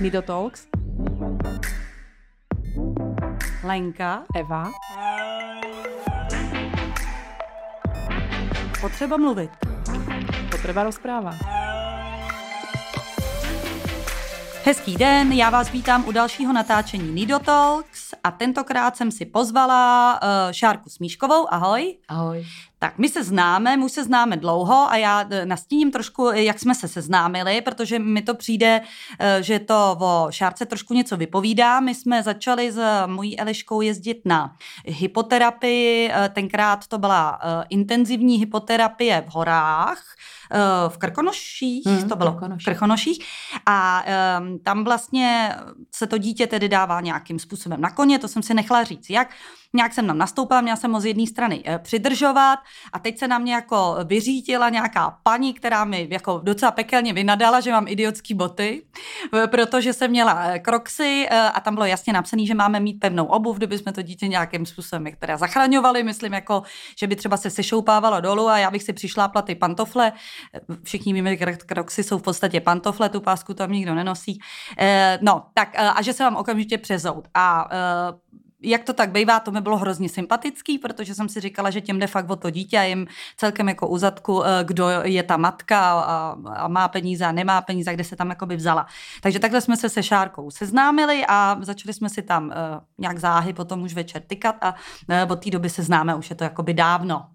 Nido Talks. Lenka. Eva. Potřeba mluvit. Potreba rozpráva. Hezký den, já vás vítám u dalšího natáčení Nido Talks a tentokrát jsem si pozvala uh, Šárku Smíškovou. Ahoj. Ahoj. Tak my se známe, my se známe dlouho a já eh, nastíním trošku, jak jsme se seznámili, protože mi to přijde, eh, že to o Šárce trošku něco vypovídá. My jsme začali s mojí Eliškou jezdit na hypoterapii, tenkrát to byla intenzivní hypoterapie v horách, v Krkonoších, hmm, to bylo v Krkonoších. A um, tam vlastně se to dítě tedy dává nějakým způsobem na koně, to jsem si nechala říct, jak nějak jsem tam nastoupila, měla jsem ho z jedné strany eh, přidržovat a teď se na mě jako vyřítila nějaká paní, která mi jako docela pekelně vynadala, že mám idiotský boty, protože jsem měla eh, kroxy eh, a tam bylo jasně napsané, že máme mít pevnou obuv, kdyby jsme to dítě nějakým způsobem která zachraňovali, myslím jako, že by třeba se sešoupávalo dolů a já bych si přišla ty pantofle, všichni víme, že kroxy jsou v podstatě pantofle, tu pásku tam nikdo nenosí, no, tak a že se vám okamžitě přezout a jak to tak bývá, to mi bylo hrozně sympatický, protože jsem si říkala, že těm jde fakt o to dítě a jim celkem jako uzadku, eh, kdo je ta matka a, a má peníze a nemá peníze, kde se tam jakoby vzala. Takže takhle jsme se se Šárkou seznámili a začali jsme si tam uh, nějak záhy potom už večer tykat a uh, od té doby se známe, už je to jakoby dávno.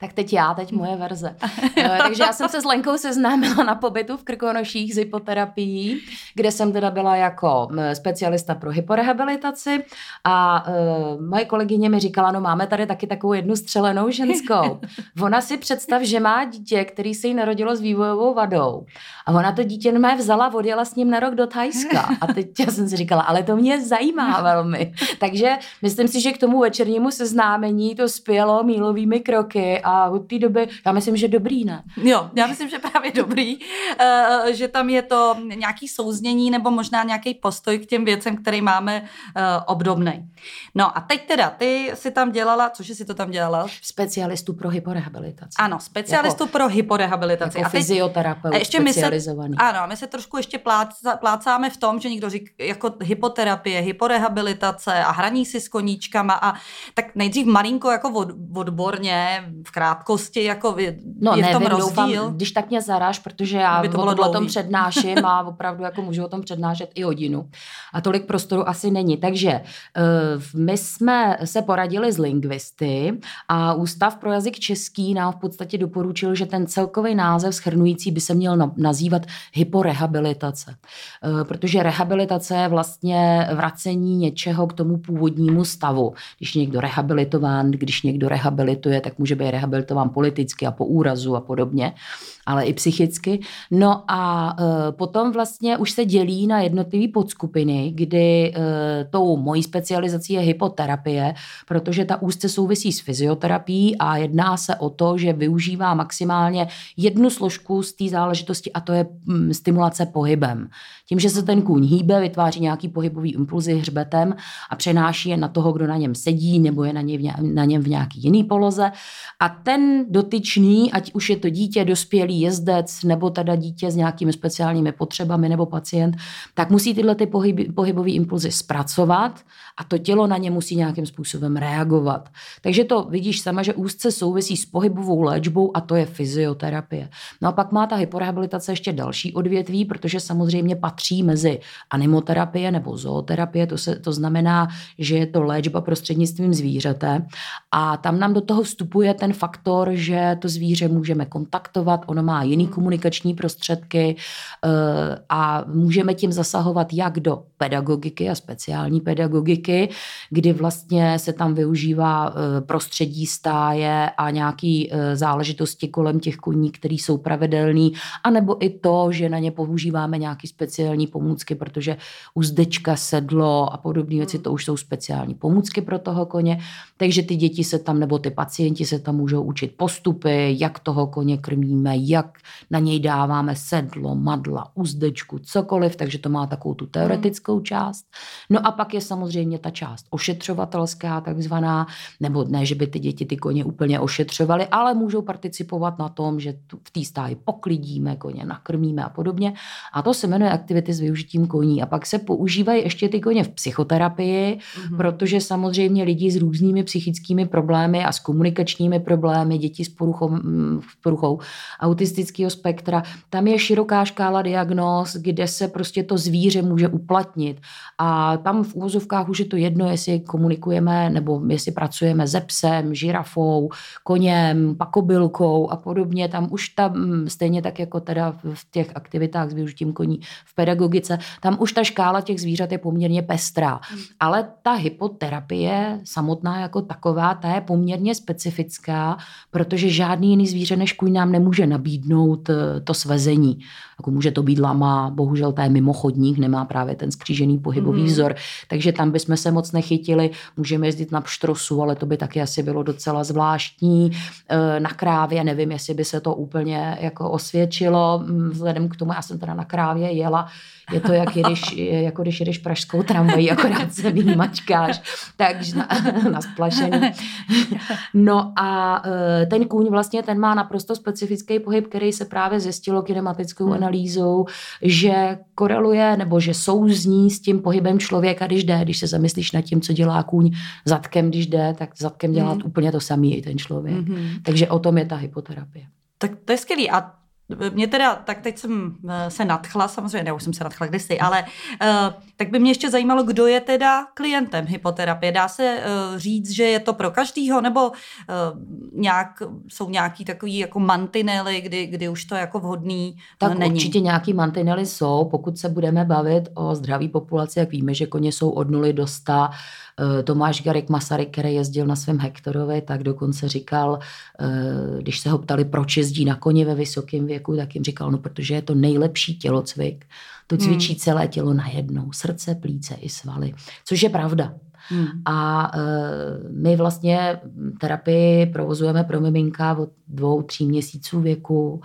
Tak teď já, teď moje verze. Takže já jsem se s Lenkou seznámila na pobytu v Krkonoších s hypoterapií, kde jsem teda byla jako specialista pro hyporehabilitaci a uh, moje kolegyně mi říkala, no máme tady taky takovou jednu střelenou ženskou. Ona si představ, že má dítě, který se jí narodilo s vývojovou vadou a ona to dítě mé vzala, odjela s ním na rok do Thajska a teď já jsem si říkala, ale to mě zajímá velmi. Takže myslím si, že k tomu večernímu seznámení to spělo mílovými kroky a od té doby, já myslím, že dobrý, ne? Jo, já myslím, že právě dobrý, uh, že tam je to nějaký souznění nebo možná nějaký postoj k těm věcem, který máme uh, obdobný. No a teď teda, ty si tam dělala, což si to tam dělala? Specialistu pro hyporehabilitaci. Ano, specialistu jako, pro hyporehabilitaci. Jako a teď, fyzioterapeut ještě specializovaný. My se, ano, my se trošku ještě pláca, plácáme v tom, že někdo říká jako hypoterapie, hyporehabilitace a hraní si s koníčkama a tak nejdřív malinko jako od, odborně v krátkosti, jako je, no, je nevím, v tom rozdíl? Doufám, když tak mě zaráž, protože já to o, o tom přednáším a opravdu jako můžu o tom přednášet i hodinu. A tolik prostoru asi není. Takže uh, my jsme se poradili s lingvisty a Ústav pro jazyk český nám v podstatě doporučil, že ten celkový název schrnující by se měl nazývat hyporehabilitace. Uh, protože rehabilitace je vlastně vracení něčeho k tomu původnímu stavu. Když někdo rehabilitován, když někdo rehabilituje, tak může být rehabilitován politicky a po úrazu a podobně, ale i psychicky. No a e, potom vlastně už se dělí na jednotlivé podskupiny, kdy e, tou mojí specializací je hypoterapie, protože ta úzce souvisí s fyzioterapií a jedná se o to, že využívá maximálně jednu složku z té záležitosti a to je mm, stimulace pohybem. Tím, že se ten kůň hýbe, vytváří nějaký pohybový impulzy hřbetem a přenáší je na toho, kdo na něm sedí nebo je na, něm, na něm v nějaký jiný poloze. A ten dotyčný, ať už je to dítě, dospělý jezdec nebo teda dítě s nějakými speciálními potřebami nebo pacient, tak musí tyhle ty pohyb, pohybové impulzy zpracovat a to tělo na ně musí nějakým způsobem reagovat. Takže to vidíš sama, že úzce souvisí s pohybovou léčbou a to je fyzioterapie. No a pak má ta hyporehabilitace ještě další odvětví, protože samozřejmě patří mezi animoterapie nebo zooterapie, to, se, to znamená, že je to léčba prostřednictvím zvířete a tam nám do toho vstupuje ten faktor, že to zvíře můžeme kontaktovat, ono má jiný komunikační prostředky eh, a můžeme tím zasahovat jak do pedagogiky a speciální pedagogiky, kdy vlastně se tam využívá eh, prostředí stáje a nějaký eh, záležitosti kolem těch koní, které jsou pravidelný, anebo i to, že na ně používáme nějaký speciální pomůcky, protože uzdečka, sedlo a podobné věci, to už jsou speciální pomůcky pro toho koně, takže ty děti se tam, nebo ty pacienti se tam můžou učit postupy, jak toho koně krmíme, jak na něj dáváme sedlo, madla, uzdečku, cokoliv, takže to má takovou tu teoretickou část. No a pak je samozřejmě ta část ošetřovatelská, takzvaná, nebo ne, že by ty děti ty koně úplně ošetřovaly, ale můžou participovat na tom, že v té stáji poklidíme koně, nakrmíme a podobně. A to se jmenuje aktivity s využitím koní. A pak se používají ještě ty koně v psychoterapii, mm-hmm. protože samozřejmě lidi s různými psychickými problémy a s komunikačními problémy, děti s poruchou, mm, poruchou autistického spektra, tam je široká škála diagnóz, kde se prostě to zvíře může uplatnit. A tam v úvozovkách už je to jedno, jestli komunikujeme nebo jestli pracujeme se psem, žirafou, koněm, pakobylkou a podobně. Tam už tam, mm, stejně tak jako teda v těch aktivitách s využitím koní v pedagogice, tam už ta škála těch zvířat je poměrně pestrá. Hmm. Ale ta hypoterapie samotná jako taková, ta je poměrně specifická, protože žádný jiný zvíře než kůň nám nemůže nabídnout eh, to svezení. Jako může to být lama, bohužel to je mimochodník, nemá právě ten skřížený pohybový mm. vzor, takže tam bychom se moc nechytili. Můžeme jezdit na pštrosu, ale to by taky asi bylo docela zvláštní. Eh, na krávě nevím, jestli by se to úplně jako osvědčilo, mm, vzhledem k tomu, já jsem teda na krávě jela, je to jak jedeš, jako když jedeš pražskou tramvají, akorát se mačkáš, takže na, na splašení. No a eh, ten kůň vlastně, ten má naprosto specifický pohyb, který se právě zjistilo kinematickou hmm. analýzou, že koreluje nebo že souzní s tím pohybem člověka, když jde, když se zamyslíš nad tím, co dělá kůň zadkem, když jde, tak zadkem dělá hmm. úplně to samý i ten člověk. Hmm. Takže o tom je ta hypoterapie. Tak to je skvělý. A mě teda, tak teď jsem eh, se nadchla, samozřejmě, ne, už jsem se nadchla kdysi, ale uh, tak by mě ještě zajímalo, kdo je teda klientem hypoterapie. Dá se uh, říct, že je to pro každýho, nebo nějak, jsou nějaký takový jako mantinely, kdy, kdy už to jako vhodný tak není? určitě nějaký mantinely jsou, pokud se budeme bavit o zdraví populaci, jak víme, že koně jsou od nuly do 100, Eh, Tomáš Garek Masaryk, který jezdil na svém Hektorovi, tak dokonce říkal, eh, když se ho ptali, proč jezdí na koni ve vysokém věku, tak jim říkal, no protože je to nejlepší tělocvik. To cvičí hmm. celé tělo najednou, srdce, plíce i svaly, což je pravda. Hmm. A e, my vlastně terapii provozujeme pro miminka od dvou, tří měsíců věku.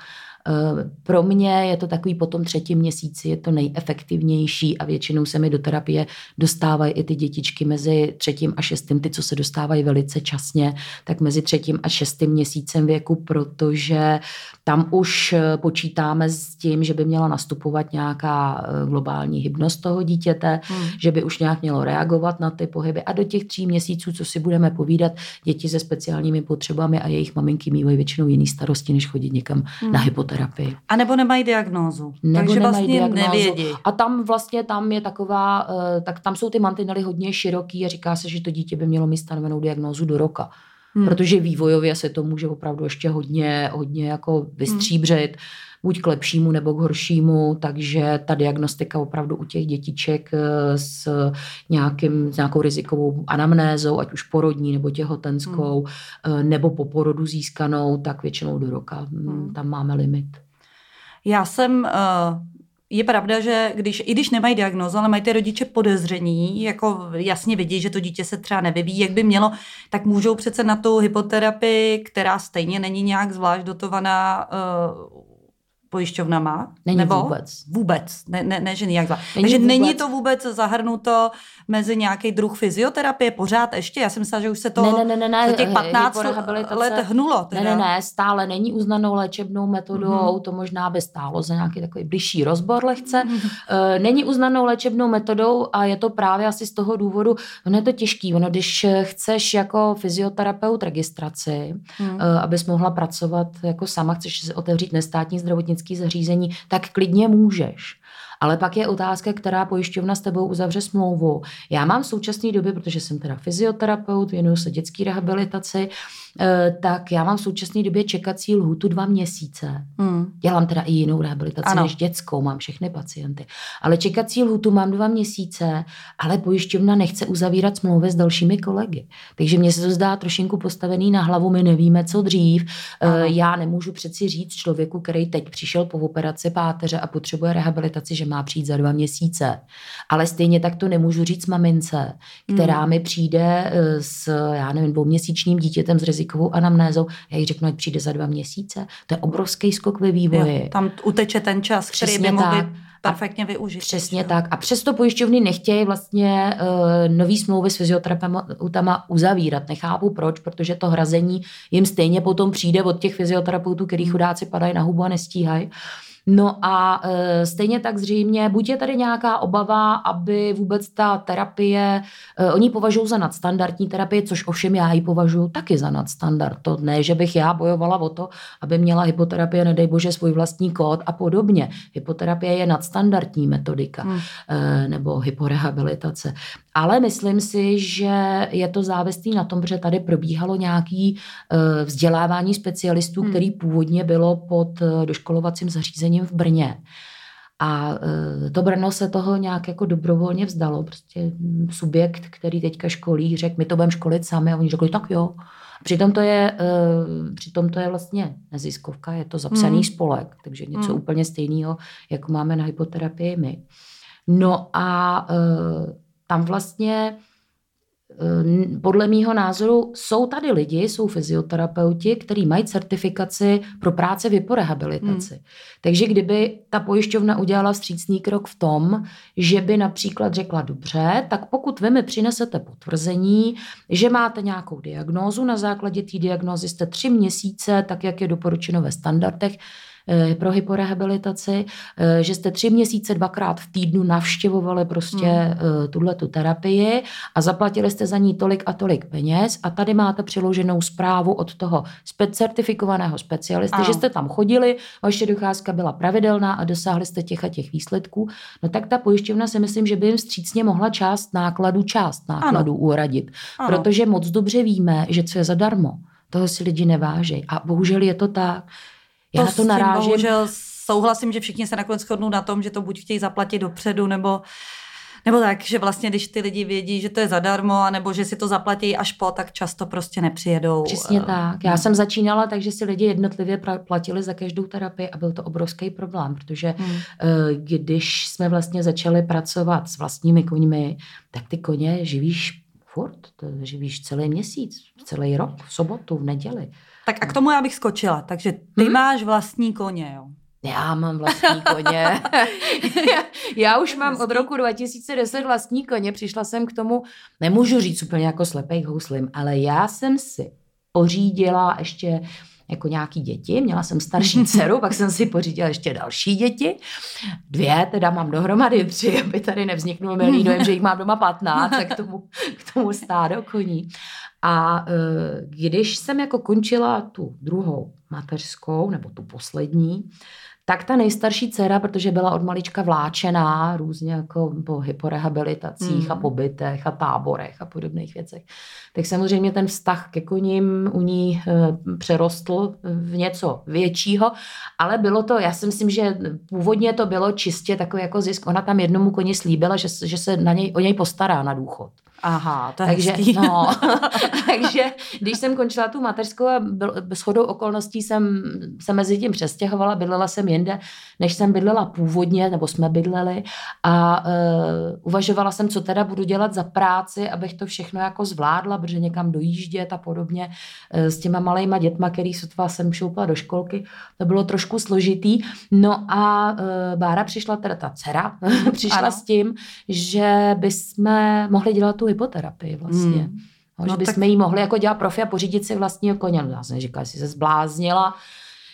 Eh, pro mě je to takový po tom třetím měsíci, je to nejefektivnější a většinou se mi do terapie dostávají i ty dětičky mezi třetím a šestým, ty, co se dostávají velice časně, tak mezi třetím a šestým měsícem věku, protože tam už eh, počítáme s tím, že by měla nastupovat nějaká eh, globální hybnost toho dítěte, hmm. že by už nějak mělo reagovat na ty pohyby a do těch tří měsíců, co si budeme povídat, děti se speciálními potřebami a jejich maminky mývají většinou jiný starosti, než chodit někam hmm. na hypoterapii terapii. A nebo nemají diagnózu. Nebo Takže nemají vlastně diagnózu. nevědí. A tam vlastně tam je taková, eh, tak tam jsou ty mantinely hodně široký a říká se, že to dítě by mělo mít stanovenou diagnózu do roka. Hmm. Protože vývojově se to může opravdu ještě hodně, hodně jako vystříbřit. Hmm buď k lepšímu nebo k horšímu, takže ta diagnostika opravdu u těch dětiček eh, s, nějakým, s nějakou rizikovou anamnézou, ať už porodní nebo těhotenskou, hmm. nebo po porodu získanou, tak většinou do roka. Hmm. Tam máme limit. Já jsem uh je pravda, že když, i když nemají diagnózu, ale mají ty rodiče podezření, jako jasně vidí, že to dítě se třeba nevyvíjí, jak by mělo, tak můžou přece na tu hypoterapii, která stejně není nějak zvlášť dotovaná, uh, pojišťovnama? Není nebo? vůbec. Vůbec, ne, ne, ne že nijak. Není Takže vůbec. není to vůbec zahrnuto mezi nějaký druh fyzioterapie pořád ještě? Já jsem myslela, že už se to ne, ne, ne, ne, za těch 15 let hnulo. Teda. Ne, ne, ne, stále není uznanou léčebnou metodou, mm-hmm. to možná by stálo za nějaký takový blížší rozbor lehce. Mm-hmm. Není uznanou léčebnou metodou a je to právě asi z toho důvodu, ono je to těžký, ono když chceš jako fyzioterapeut registraci, mm. abys mohla pracovat jako sama, chceš otevřít nestátní zdravotnictví zdravotnické zařízení, tak klidně můžeš. Ale pak je otázka, která pojišťovna s tebou uzavře smlouvu. Já mám v současné době, protože jsem teda fyzioterapeut, věnuju se dětské rehabilitaci, Eh, tak já mám v současné době čekací lhutu dva měsíce. Hmm. Dělám teda i jinou rehabilitaci ano. než dětskou, mám všechny pacienty. Ale čekací lhutu mám dva měsíce, ale pojišťovna nechce uzavírat smlouvy s dalšími kolegy. Takže mně se to zdá trošinku postavený na hlavu, my nevíme, co dřív. Eh, ano. Já nemůžu přeci říct člověku, který teď přišel po operaci páteře a potřebuje rehabilitaci, že má přijít za dva měsíce. Ale stejně tak to nemůžu říct mamince, která hmm. mi přijde eh, s, já nevím, dvouměsíčním dítětem s rizikovou anamnézou. Já jí řeknu, ať přijde za dva měsíce. To je obrovský skok ve vývoji. Jo, tam uteče ten čas, který Přesně by mohl perfektně využít. Přesně tak. A přesto pojišťovny nechtějí vlastně uh, nový smlouvy s fyzioterapeutama uzavírat. Nechápu proč, protože to hrazení jim stejně potom přijde od těch fyzioterapeutů, který chudáci padají na hubu a nestíhají. Uh, No a e, stejně tak zřejmě, buď je tady nějaká obava, aby vůbec ta terapie, e, oni považují za nadstandardní terapii, což ovšem já ji považuji taky za nadstandard. To ne, že bych já bojovala o to, aby měla hypoterapie, nedej bože, svůj vlastní kód a podobně. Hypoterapie je nadstandardní metodika hmm. e, nebo hyporehabilitace. Ale myslím si, že je to závislý na tom, že tady probíhalo nějaké uh, vzdělávání specialistů, hmm. který původně bylo pod uh, doškolovacím zařízením v Brně. A uh, to Brno se toho nějak jako dobrovolně vzdalo. Prostě subjekt, který teďka školí, řekl, my to budeme školit sami. A oni řekli, tak jo. Přitom to je, přitom to je vlastně neziskovka, je to zapsaný hmm. spolek, takže něco hmm. úplně stejného, jako máme na hypoterapii my. No a tam vlastně eh, podle mýho názoru jsou tady lidi, jsou fyzioterapeuti, kteří mají certifikaci pro práce v hyporehabilitaci. Hmm. Takže kdyby ta pojišťovna udělala vstřícný krok v tom, že by například řekla, dobře, tak pokud vy mi přinesete potvrzení, že máte nějakou diagnózu, na základě té diagnózy jste tři měsíce, tak jak je doporučeno ve standardech, pro hyporehabilitaci, eh, že jste tři měsíce dvakrát v týdnu navštěvovali prostě hmm. tuhle tu terapii a zaplatili jste za ní tolik a tolik peněz a tady máte přiloženou zprávu od toho certifikovaného specialisty, ano. že jste tam chodili, vaše docházka byla pravidelná a dosáhli jste těch a těch výsledků, no tak ta pojišťovna si myslím, že by jim střícně mohla část nákladů, část nákladů ano. uradit. Ano. Protože moc dobře víme, že co je zadarmo, toho si lidi nevážejí. A bohužel je to tak. Já to, to narážím. Bohužel souhlasím, že všichni se nakonec shodnou na tom, že to buď chtějí zaplatit dopředu, nebo nebo tak, že vlastně, když ty lidi vědí, že to je zadarmo, nebo že si to zaplatí až po, tak často prostě nepřijedou. Přesně tak. Já jsem začínala tak, že si lidi jednotlivě platili za každou terapii a byl to obrovský problém, protože hmm. Eh, když jsme vlastně začali pracovat s vlastními koňmi, tak ty koně živíš furt, živíš celý měsíc, celý rok, v sobotu, v neděli. Tak a k tomu já bych skočila. Takže ty hmm? máš vlastní koně, jo? Já mám vlastní koně. já už mám od roku 2010 vlastní koně. Přišla jsem k tomu, nemůžu říct úplně jako slepej houslim, ale já jsem si pořídila ještě jako nějaký děti. Měla jsem starší dceru, pak jsem si pořídila ještě další děti. Dvě, teda mám dohromady tři, aby tady nevzniknul milý dojem, že jich mám doma 15 a k tomu, k tomu stádo koní. A e, když jsem jako končila tu druhou mateřskou, nebo tu poslední, tak ta nejstarší dcera, protože byla od malička vláčená různě jako po hyporehabilitacích mm. a pobytech a táborech a podobných věcech, tak samozřejmě ten vztah ke koním u ní e, přerostl v něco většího, ale bylo to, já si myslím, že původně to bylo čistě takový jako zisk. Ona tam jednomu koni slíbila, že, že se na něj, o něj postará na důchod. Aha, to je takže, no, takže když jsem končila tu mateřskou a byl, shodou okolností jsem se mezi tím přestěhovala, bydlela jsem jinde, než jsem bydlela původně, nebo jsme bydleli a uh, uvažovala jsem, co teda budu dělat za práci, abych to všechno jako zvládla, protože někam dojíždět a podobně uh, s těma malejma dětma, který sotva jsem šoupla do školky, to bylo trošku složitý. No a uh, Bára přišla, teda ta dcera, přišla ano. s tím, že bychom mohli dělat tu hypoterapii vlastně. Hmm. No, že bychom tak... jí mohli jako dělat profi a pořídit si vlastního koně. No, já jsem říkala, jestli se zbláznila.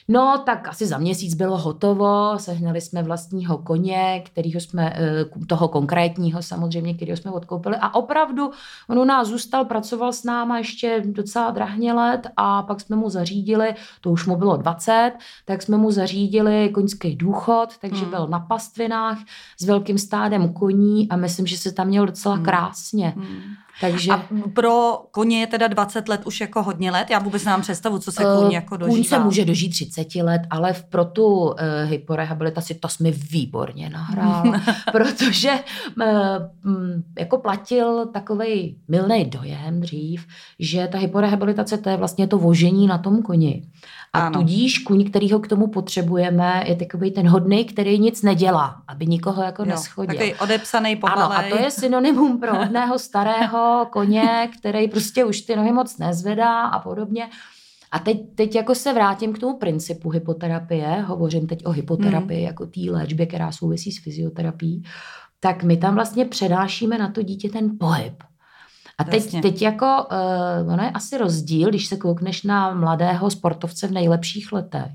No, tak asi za měsíc bylo hotovo, sehnali jsme vlastního koně, kterýho jsme, eh, toho konkrétního samozřejmě, kterého jsme odkoupili a opravdu on u nás zůstal, pracoval s náma ještě docela drahně let a pak jsme mu zařídili, to už mu bylo 20, tak jsme mu zařídili koňský důchod, takže hmm. byl na pastvinách s velkým stádem koní a myslím, že se tam měl docela hmm. krásně. Hmm. Takže... A pro koně je teda 20 let už jako hodně let? Já vůbec nemám představu, co se kůň jako dožívá. Kůň se může dožít 30 let, ale pro tu uh, hyporehabilitaci to jsme výborně nahrál, protože uh, jako platil takový milný dojem dřív, že ta hyporehabilitace to je vlastně to vožení na tom koni. A ano. tudíž kůň, který ho k tomu potřebujeme, je takový ten hodný, který nic nedělá, aby nikoho jako jo, neschodil. Takový odepsaný pomalej. Ano, a to je synonymum pro hodného starého koně, který prostě už ty nohy moc nezvedá a podobně. A teď, teď jako se vrátím k tomu principu hypoterapie, hovořím teď o hypoterapii mm. jako té léčbě, která souvisí s fyzioterapií, tak my tam vlastně přenášíme na to dítě ten pohyb. A teď, teď jako, uh, ono je asi rozdíl, když se koukneš na mladého sportovce v nejlepších letech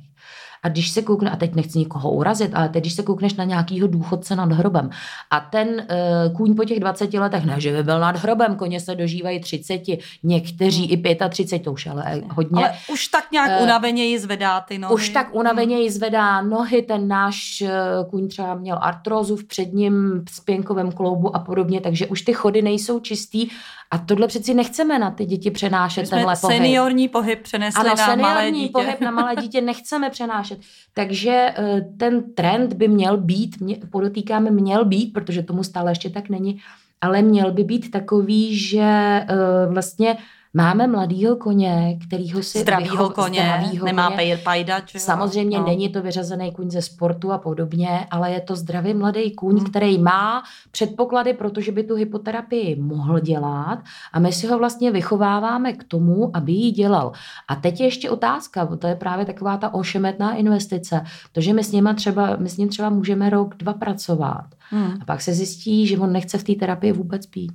a když se koukne, a teď nechci nikoho urazit, ale teď když se koukneš na nějakýho důchodce nad hrobem a ten uh, kůň po těch 20 letech, ne, že by byl nad hrobem, koně se dožívají 30, někteří i 35, to už ale hodně. Ale už tak nějak uh, unaveně ji zvedá ty nohy. Už tak unaveně ji zvedá nohy, ten náš uh, kůň třeba měl artrózu v předním spěnkovém kloubu a podobně, takže už ty chody nejsou čistý a tohle přeci nechceme na ty děti přenášet, My tenhle pohyb. seniorní pohyb přenesli ano, na malé dítě. pohyb na malé dítě nechceme přenášet. Takže eh, ten trend by měl být, mě, podotýkáme, měl být, protože tomu stále ještě tak není, ale měl by být takový, že eh, vlastně Máme mladýho koně, kterýho si... Zdravýho vycho- koně, zdravýho nemá koně. pajda. Samozřejmě no. není to vyřazený kuň ze sportu a podobně, ale je to zdravý mladý kuň, hmm. který má předpoklady, protože by tu hypoterapii mohl dělat a my si ho vlastně vychováváme k tomu, aby ji dělal. A teď je ještě otázka, to je právě taková ta ošemetná investice, to, že my s, něma třeba, my s ním třeba můžeme rok, dva pracovat hmm. a pak se zjistí, že on nechce v té terapii vůbec být.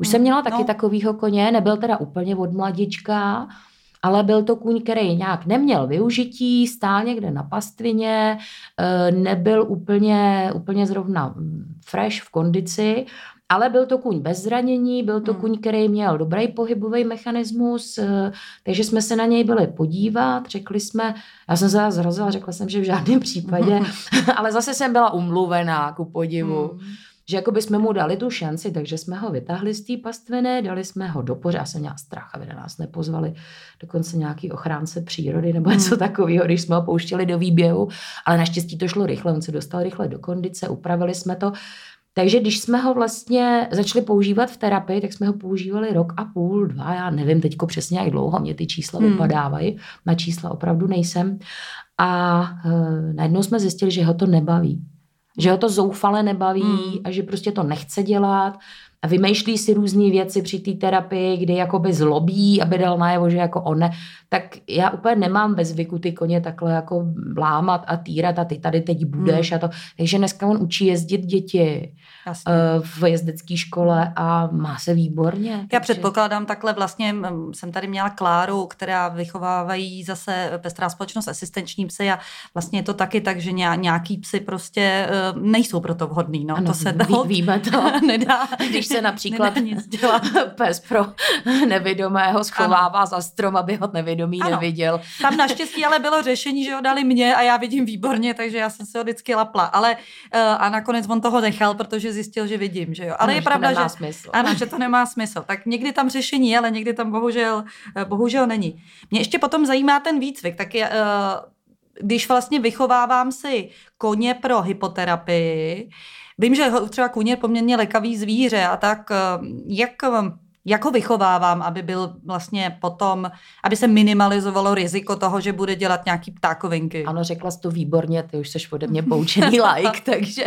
Už jsem měla taky no. takovýho koně, nebyl teda úplně od mladička, ale byl to kůň, který nějak neměl využití, stál někde na pastvině, eh, nebyl úplně, úplně zrovna fresh v kondici, ale byl to kůň bez zranění, byl to hmm. kůň, který měl dobrý pohybový mechanismus, eh, takže jsme se na něj byli podívat, řekli jsme, já jsem se zhrozila, řekla jsem, že v žádném případě, ale zase jsem byla umluvená ku podivu. Hmm že jako bychom mu dali tu šanci, takže jsme ho vytáhli z té pastviny, dali jsme ho do pořád. Jsem měla strach, aby na nás nepozvali dokonce nějaký ochránce přírody nebo něco hmm. takového, když jsme ho pouštěli do výběhu, ale naštěstí to šlo rychle, on se dostal rychle do kondice, upravili jsme to. Takže když jsme ho vlastně začali používat v terapii, tak jsme ho používali rok a půl, dva, já nevím teďko přesně, jak dlouho, mě ty čísla hmm. vypadávají, na čísla opravdu nejsem. A e, najednou jsme zjistili, že ho to nebaví že ho to zoufale nebaví hmm. a že prostě to nechce dělat a vymýšlí si různé věci při té terapii, kdy jakoby zlobí, aby dal najevo, že jako on ne. Tak já úplně nemám ve zvyku ty koně takhle jako lámat a týrat a ty tady teď budeš hmm. a to. Takže dneska on učí jezdit děti Jasně. Eh, v jezdecké škole a má se výborně. Já takže... předpokládám takhle vlastně, jsem tady měla Kláru, která vychovávají zase Pestrá společnost asistenční psy a vlastně je to taky tak, že nějaký psy prostě eh, nejsou pro to vhodný. No. Ano, to se ví, víme to. nedá. Když se například nic dělat. pes pro nevědomého schovává za strom, aby ho nevědomý ano. neviděl. Tam naštěstí ale bylo řešení, že ho dali mě a já vidím výborně, takže já jsem se ho vždycky lapla. Ale uh, a nakonec on toho nechal, protože zjistil, že vidím, že jo. Ale ano, je pravda, že, smysl. ano, že to nemá smysl. Tak někdy tam řešení je, ale někdy tam bohužel, eh, bohužel není. Mě ještě potom zajímá ten výcvik, tak je, uh, když vlastně vychovávám si koně pro hypoterapii, vím, že třeba kůň je poměrně lekavý zvíře a tak jak jak ho vychovávám, aby byl vlastně potom, aby se minimalizovalo riziko toho, že bude dělat nějaký ptákovinky. Ano, řekla jsi to výborně, ty už jsi ode mě poučený like, takže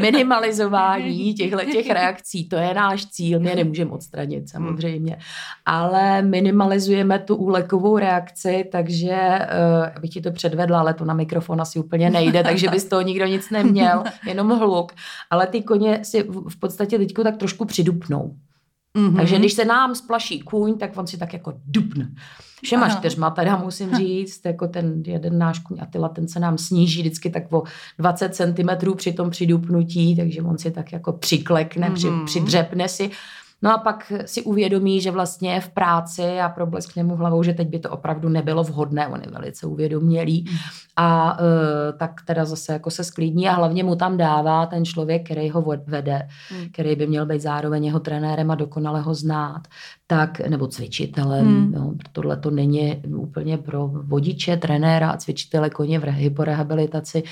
minimalizování těchto těch reakcí, to je náš cíl, my je nemůžeme odstranit samozřejmě, ale minimalizujeme tu úlekovou reakci, takže, uh, abych ti to předvedla, ale to na mikrofon asi úplně nejde, takže by z toho nikdo nic neměl, jenom hluk, ale ty koně si v podstatě teďko tak trošku přidupnou. Mm-hmm. Takže když se nám splaší kůň, tak on si tak jako dupne. Všema Aha. čtyřma teda musím říct, jako ten jeden náš kůň Atila, ten se nám sníží vždycky tak o 20 cm při tom přidupnutí, takže on si tak jako přiklekne, mm-hmm. při, přidřepne si. No a pak si uvědomí, že vlastně je v práci a probleskne mu hlavou, že teď by to opravdu nebylo vhodné, on je velice uvědomělý. A uh, tak teda zase jako se sklidní a hlavně mu tam dává ten člověk, který ho vede, mm. který by měl být zároveň jeho trenérem a dokonale ho znát, tak, nebo cvičitelem. Hmm. Jo, tohle to není úplně pro vodiče, trenéra a cvičitele koně v hyporehabilitaci.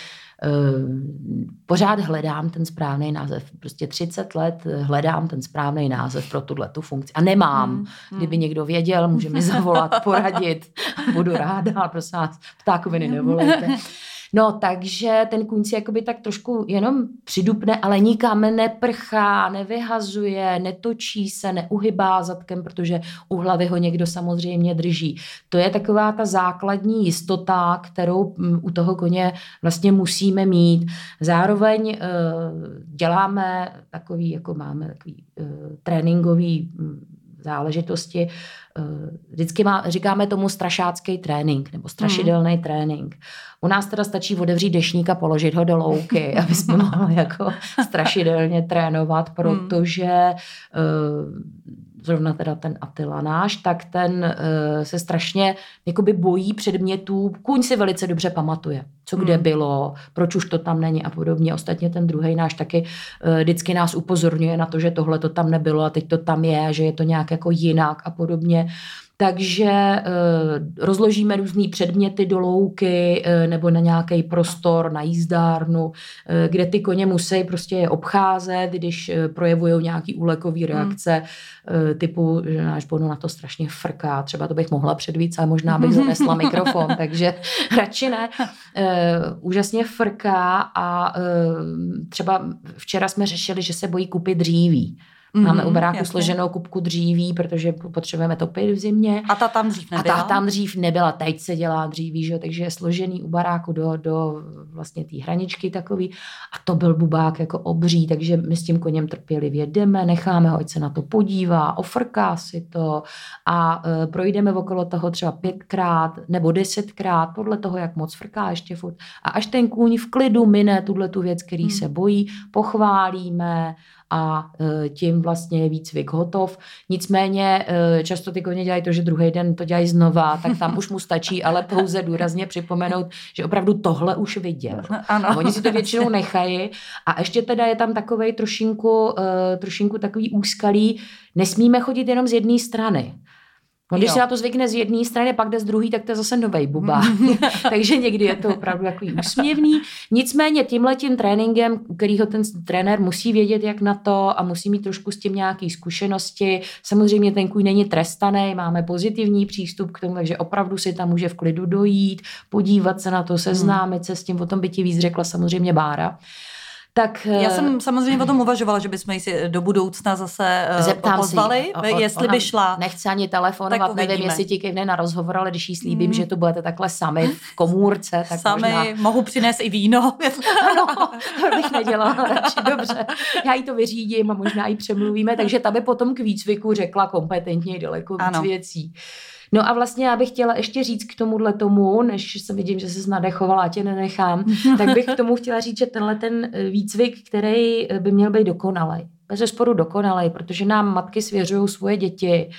Ehm, pořád hledám ten správný název. Prostě 30 let hledám ten správný název pro tuhle tu funkci. A nemám. Hmm. hmm. Kdyby někdo věděl, může mi zavolat, poradit. Budu ráda, prosím vás, ptákoviny nevolejte. No, takže ten kůň si jakoby tak trošku jenom přidupne, ale nikam neprchá, nevyhazuje, netočí se, neuhybá zadkem, protože u hlavy ho někdo samozřejmě drží. To je taková ta základní jistota, kterou mm, u toho koně vlastně musíme mít. Zároveň uh, děláme takový, jako máme takový uh, tréninkový mm, záležitosti. Eh, vždycky má, říkáme tomu strašácký trénink nebo strašidelný hmm. trénink. U nás teda stačí otevřít dešník a položit ho do louky, aby jsme mohli jako strašidelně trénovat, hmm. protože hmm zrovna teda ten Attila náš, tak ten uh, se strašně jakoby bojí předmětů. Kůň si velice dobře pamatuje, co kde hmm. bylo, proč už to tam není a podobně. Ostatně ten druhý náš taky uh, vždycky nás upozorňuje na to, že tohle to tam nebylo a teď to tam je, že je to nějak jako jinak a podobně. Takže e, rozložíme různé předměty do louky e, nebo na nějaký prostor, na jízdárnu, e, kde ty koně musí prostě je obcházet, když projevují nějaký úlekový hmm. reakce hmm. typu, že náš bono na to strašně frká. Třeba to bych mohla předvíc, ale možná bych zanesla mikrofon, takže radši ne. Úžasně frká a třeba včera jsme řešili, že se bojí kupy dříví. Máme mm, u baráku jasně. složenou kupku dříví, protože potřebujeme topit v zimě. A ta tam dřív nebyla? A ta tam dřív nebyla, teď se dělá dříví, že? takže je složený u baráku do, do vlastně té hraničky takový. A to byl bubák jako obří, takže my s tím koněm trpělivě jdeme, necháme ho, ať se na to podívá, ofrká si to a e, projdeme okolo toho třeba pětkrát nebo desetkrát, podle toho, jak moc frká ještě furt. A až ten kůň v klidu mine tuhle tu věc, který hmm. se bojí, pochválíme, a e, tím vlastně je výcvik hotov. Nicméně e, často ty koně dělají to, že druhý den to dělají znova, tak tam už mu stačí, ale pouze důrazně připomenout, že opravdu tohle už viděl. Ano. A oni si to většinou nechají. A ještě teda je tam takovej trošinku, e, trošinku takový úskalý, nesmíme chodit jenom z jedné strany. No, když jo. se na to zvykne z jedné strany, pak jde z druhé, tak to je zase nový buba. Takže někdy je to opravdu takový úsměvný. Nicméně tímhletím tréninkem, u kterého ten trenér musí vědět, jak na to a musí mít trošku s tím nějaké zkušenosti. Samozřejmě ten kůň není trestaný, máme pozitivní přístup k tomu, takže opravdu si tam může v klidu dojít, podívat se na to, seznámit se s tím, o tom by ti víc řekla samozřejmě Bára. Tak, Já jsem eh, samozřejmě o tom uvažovala, že bychom ji si do budoucna zase eh, Zeptám pozvali, si, o, jestli by šla. Nechce ani telefonovat, nevím, jestli ti kejvne na rozhovor, ale když jí slíbím, hmm. že to budete takhle sami v komůrce, tak Sami možná... mohu přinést i víno. ano, to bych nedělala radši, dobře. Já jí to vyřídím a možná ji přemluvíme, takže ta by potom k výcviku řekla kompetentně daleko víc ano. věcí. No a vlastně já bych chtěla ještě říct k tomuhle tomu, než se vidím, že se nadechovala a tě nenechám, tak bych k tomu chtěla říct, že tenhle ten eh, výcvik, který eh, by měl být dokonalý. Bez sporu dokonalý, protože nám matky svěřují svoje děti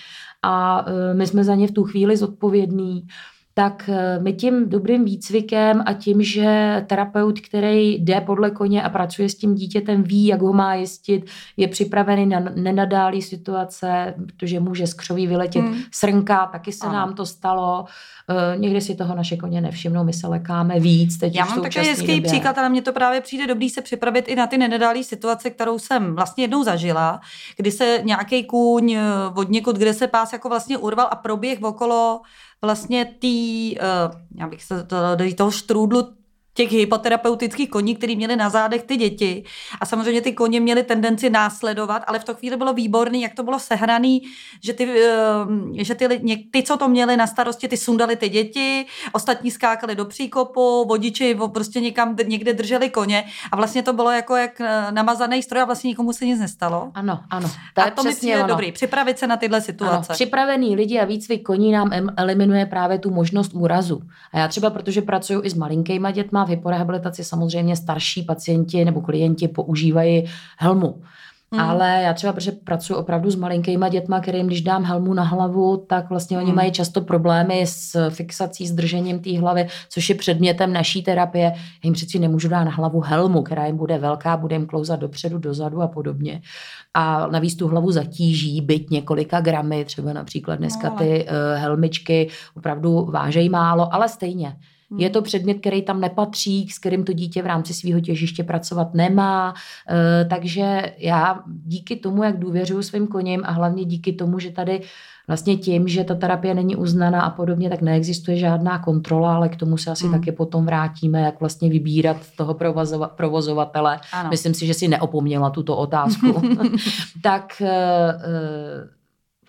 a eh, my jsme za ně v tu chvíli zodpovědní tak eh, my tím dobrým výcvikem a tím, že terapeut, který jde podle koně a pracuje s tím dítětem, ví, jak ho má jistit, je připravený na nenadálý situace, protože může z křoví vyletět hmm. srnka, taky se ano. nám to stalo. Uh, někdy si toho naše koně nevšimnou, my se lekáme víc. Teď Já mám takový hezký době. příklad, ale mně to právě přijde dobrý se připravit i na ty nenadálé situace, kterou jsem vlastně jednou zažila, kdy se nějaký kůň eh, od někud, kde se pás jako vlastně urval a proběh okolo vlastně tý, uh, já bych se to, toho štrůdlu těch hypoterapeutických koní, který měli na zádech ty děti. A samozřejmě ty koně měly tendenci následovat, ale v tu chvíli bylo výborný, jak to bylo sehraný, že ty, eh, že ty, ty, co to měli na starosti, ty sundali ty děti, ostatní skákali do příkopu, vodiči prostě někam někde drželi koně a vlastně to bylo jako jak eh, namazaný stroj a vlastně nikomu se nic nestalo. Ano, ano. To a to mi přijde ono. dobrý, připravit se na tyhle situace. Ano, připravený lidi a výcvik koní nám eliminuje právě tu možnost úrazu. A já třeba, protože pracuji i s malinkýma dětma, v hyporehabilitaci samozřejmě starší pacienti nebo klienti používají helmu. Mm. Ale já třeba, protože pracuji opravdu s malinkýma dětma, kterým když dám helmu na hlavu, tak vlastně oni mm. mají často problémy s fixací, s držením té hlavy, což je předmětem naší terapie. Já jim přeci nemůžu dát na hlavu helmu, která jim bude velká, bude jim klouzat dopředu, dozadu a podobně. A navíc tu hlavu zatíží, byť několika gramy, třeba například dneska no, ty uh, helmičky opravdu vážejí málo, ale stejně. Hmm. Je to předmět, který tam nepatří, s kterým to dítě v rámci svého těžiště pracovat nemá. E, takže já díky tomu, jak důvěřuji svým koním a hlavně díky tomu, že tady vlastně tím, že ta terapie není uznaná a podobně, tak neexistuje žádná kontrola, ale k tomu se asi hmm. taky potom vrátíme, jak vlastně vybírat toho provozova- provozovatele. Ano. Myslím si, že si neopomněla tuto otázku. tak e,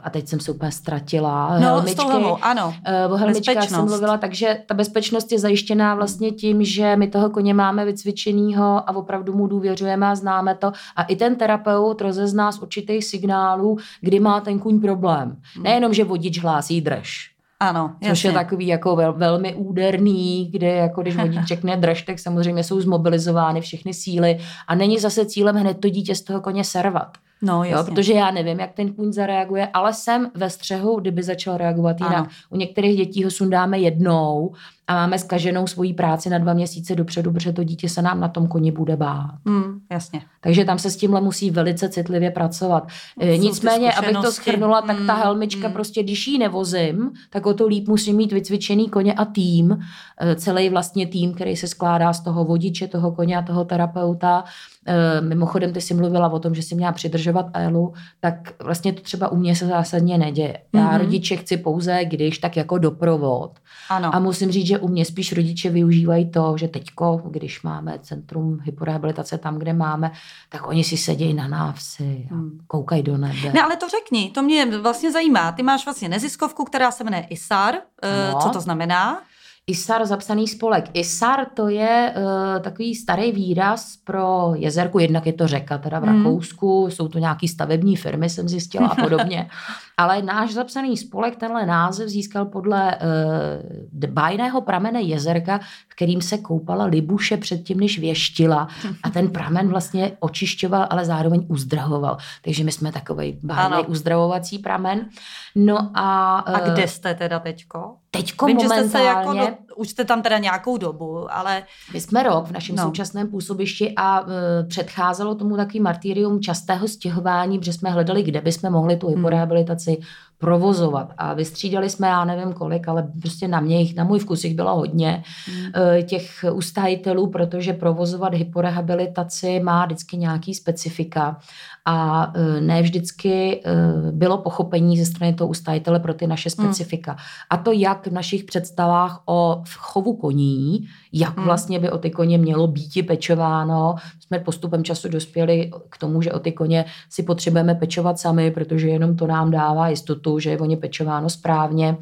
a teď jsem se úplně ztratila. No, helmičky, s tou helmou, ano. Uh, o helmičkách jsem mluvila, takže ta bezpečnost je zajištěná vlastně tím, že my toho koně máme vycvičenýho a opravdu mu důvěřujeme a známe to. A i ten terapeut rozezná z určitých signálů, kdy má ten kuň problém. Hmm. Nejenom, že vodič hlásí drž. Ano, jasně. Což je takový jako vel, velmi úderný, kde jako když vodič řekne drž, tak samozřejmě jsou zmobilizovány všechny síly a není zase cílem hned to dítě z toho koně servat. No, jo, protože já nevím, jak ten kůň zareaguje, ale jsem ve střehu, kdyby začal reagovat jinak. Ano. U některých dětí ho sundáme jednou a máme skaženou svoji práci na dva měsíce dopředu, protože to dítě se nám na tom koni bude bát. Mm, jasně. Takže tam se s tímhle musí velice citlivě pracovat. No, Nicméně, abych to schrnula, tak ta hmm, helmička mm. prostě, když ji nevozím, tak o to líp musí mít vycvičený koně a tým, eh, celý vlastně tým, který se skládá z toho vodiče, toho koně a toho terapeuta. Eh, mimochodem, ty jsi mluvila o tom, že si měla přidržovat Elu, tak vlastně to třeba u mě se zásadně neděje. Já mm-hmm. rodiče chci pouze, když tak jako doprovod. Ano. A musím říct, že u mě spíš rodiče využívají to, že teďko, když máme centrum hyporehabilitace tam, kde máme, tak oni si sedějí na návsi a hmm. koukají do nebe. Ne, ale to řekni, to mě vlastně zajímá. Ty máš vlastně neziskovku, která se jmenuje ISAR. Ano. Co to znamená? ISAR zapsaný spolek. ISAR to je uh, takový starý výraz pro jezerku, jednak je to řeka teda v mm. Rakousku, jsou to nějaký stavební firmy, jsem zjistila a podobně. Ale náš zapsaný spolek tenhle název získal podle uh, bajného pramene jezerka, kterým se koupala Libuše předtím, než věštila. A ten pramen vlastně očišťoval, ale zároveň uzdravoval. Takže my jsme takový bájný uzdravovací pramen. No a... A kde jste teda teďko? Teďko Vím, momentálně... Že jste se jako do, už jste tam teda nějakou dobu, ale... My jsme rok v našem no. současném působišti a uh, předcházelo tomu takový martýrium častého stěhování, protože jsme hledali, kde bychom mohli tu hmm. hyporehabilitaci hmm provozovat. A vystřídali jsme, já nevím kolik, ale prostě na mě, na můj vkus jich bylo hodně, mm. těch ustajitelů, protože provozovat hyporehabilitaci má vždycky nějaký specifika a eh, ne vždycky eh, bylo pochopení ze strany toho ustajitele pro ty naše hmm. specifika. Mm. A to jak v našich představách o chovu koní, jak mm. vlastně by o ty koně mělo být pečováno. Jsme postupem času dospěli k tomu, že o ty koně si potřebujeme pečovat sami, protože jenom to nám dává jistotu, že je o ně pečováno správně.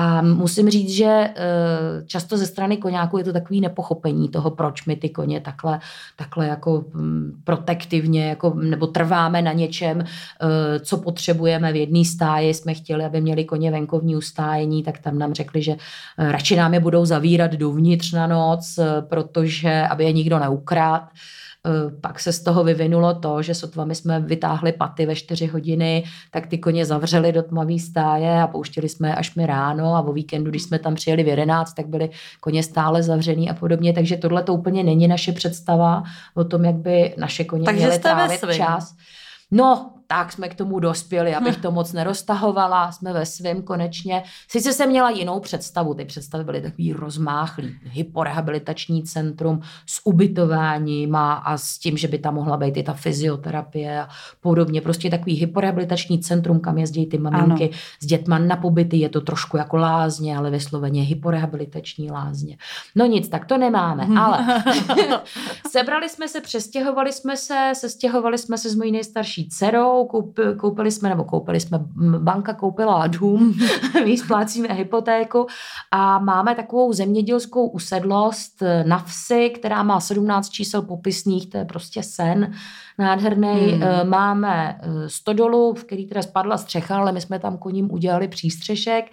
A musím říct, že eh, často ze strany koňáků je to takový nepochopení toho, proč my ty koně takhle, takhle jako mm, protektivně, jako, nebo trváme na něčem, eh, co potřebujeme v jedné stáji. Jsme chtěli, aby měli koně venkovní ustájení, tak tam nám řekli, že eh, radši nám je budou zavírat dovnitř na noc, protože aby je nikdo neukrát. Eh, pak se z toho vyvinulo to, že sotva my jsme vytáhli paty ve 4 hodiny, tak ty koně zavřeli do tmavé stáje a pouštěli jsme až mi ráno a o víkendu, když jsme tam přijeli v 11, tak byly koně stále zavřený a podobně. Takže tohle to úplně není naše představa o tom, jak by naše koně Takže měly trávit čas. No, tak jsme k tomu dospěli, abych to moc neroztahovala, jsme ve svém konečně. Sice jsem měla jinou představu, ty představy byly takový rozmáchlý, hyporehabilitační centrum s ubytováním a, a s tím, že by tam mohla být i ta fyzioterapie a podobně. Prostě takový hyporehabilitační centrum, kam jezdí ty maminky ano. s dětma na pobyty, je to trošku jako lázně, ale vysloveně hyporehabilitační lázně. No nic, tak to nemáme, ale sebrali jsme se, přestěhovali jsme se, sestěhovali jsme se s mojí nejstarší dcerou, hypotékou, koupili, koupili jsme, nebo koupili jsme, banka koupila dům, my splácíme hypotéku a máme takovou zemědělskou usedlost na vsi, která má 17 čísel popisných, to je prostě sen nádherný. Hmm. Eh, máme eh, stodolu, v který teda spadla střecha, ale my jsme tam koním udělali přístřešek.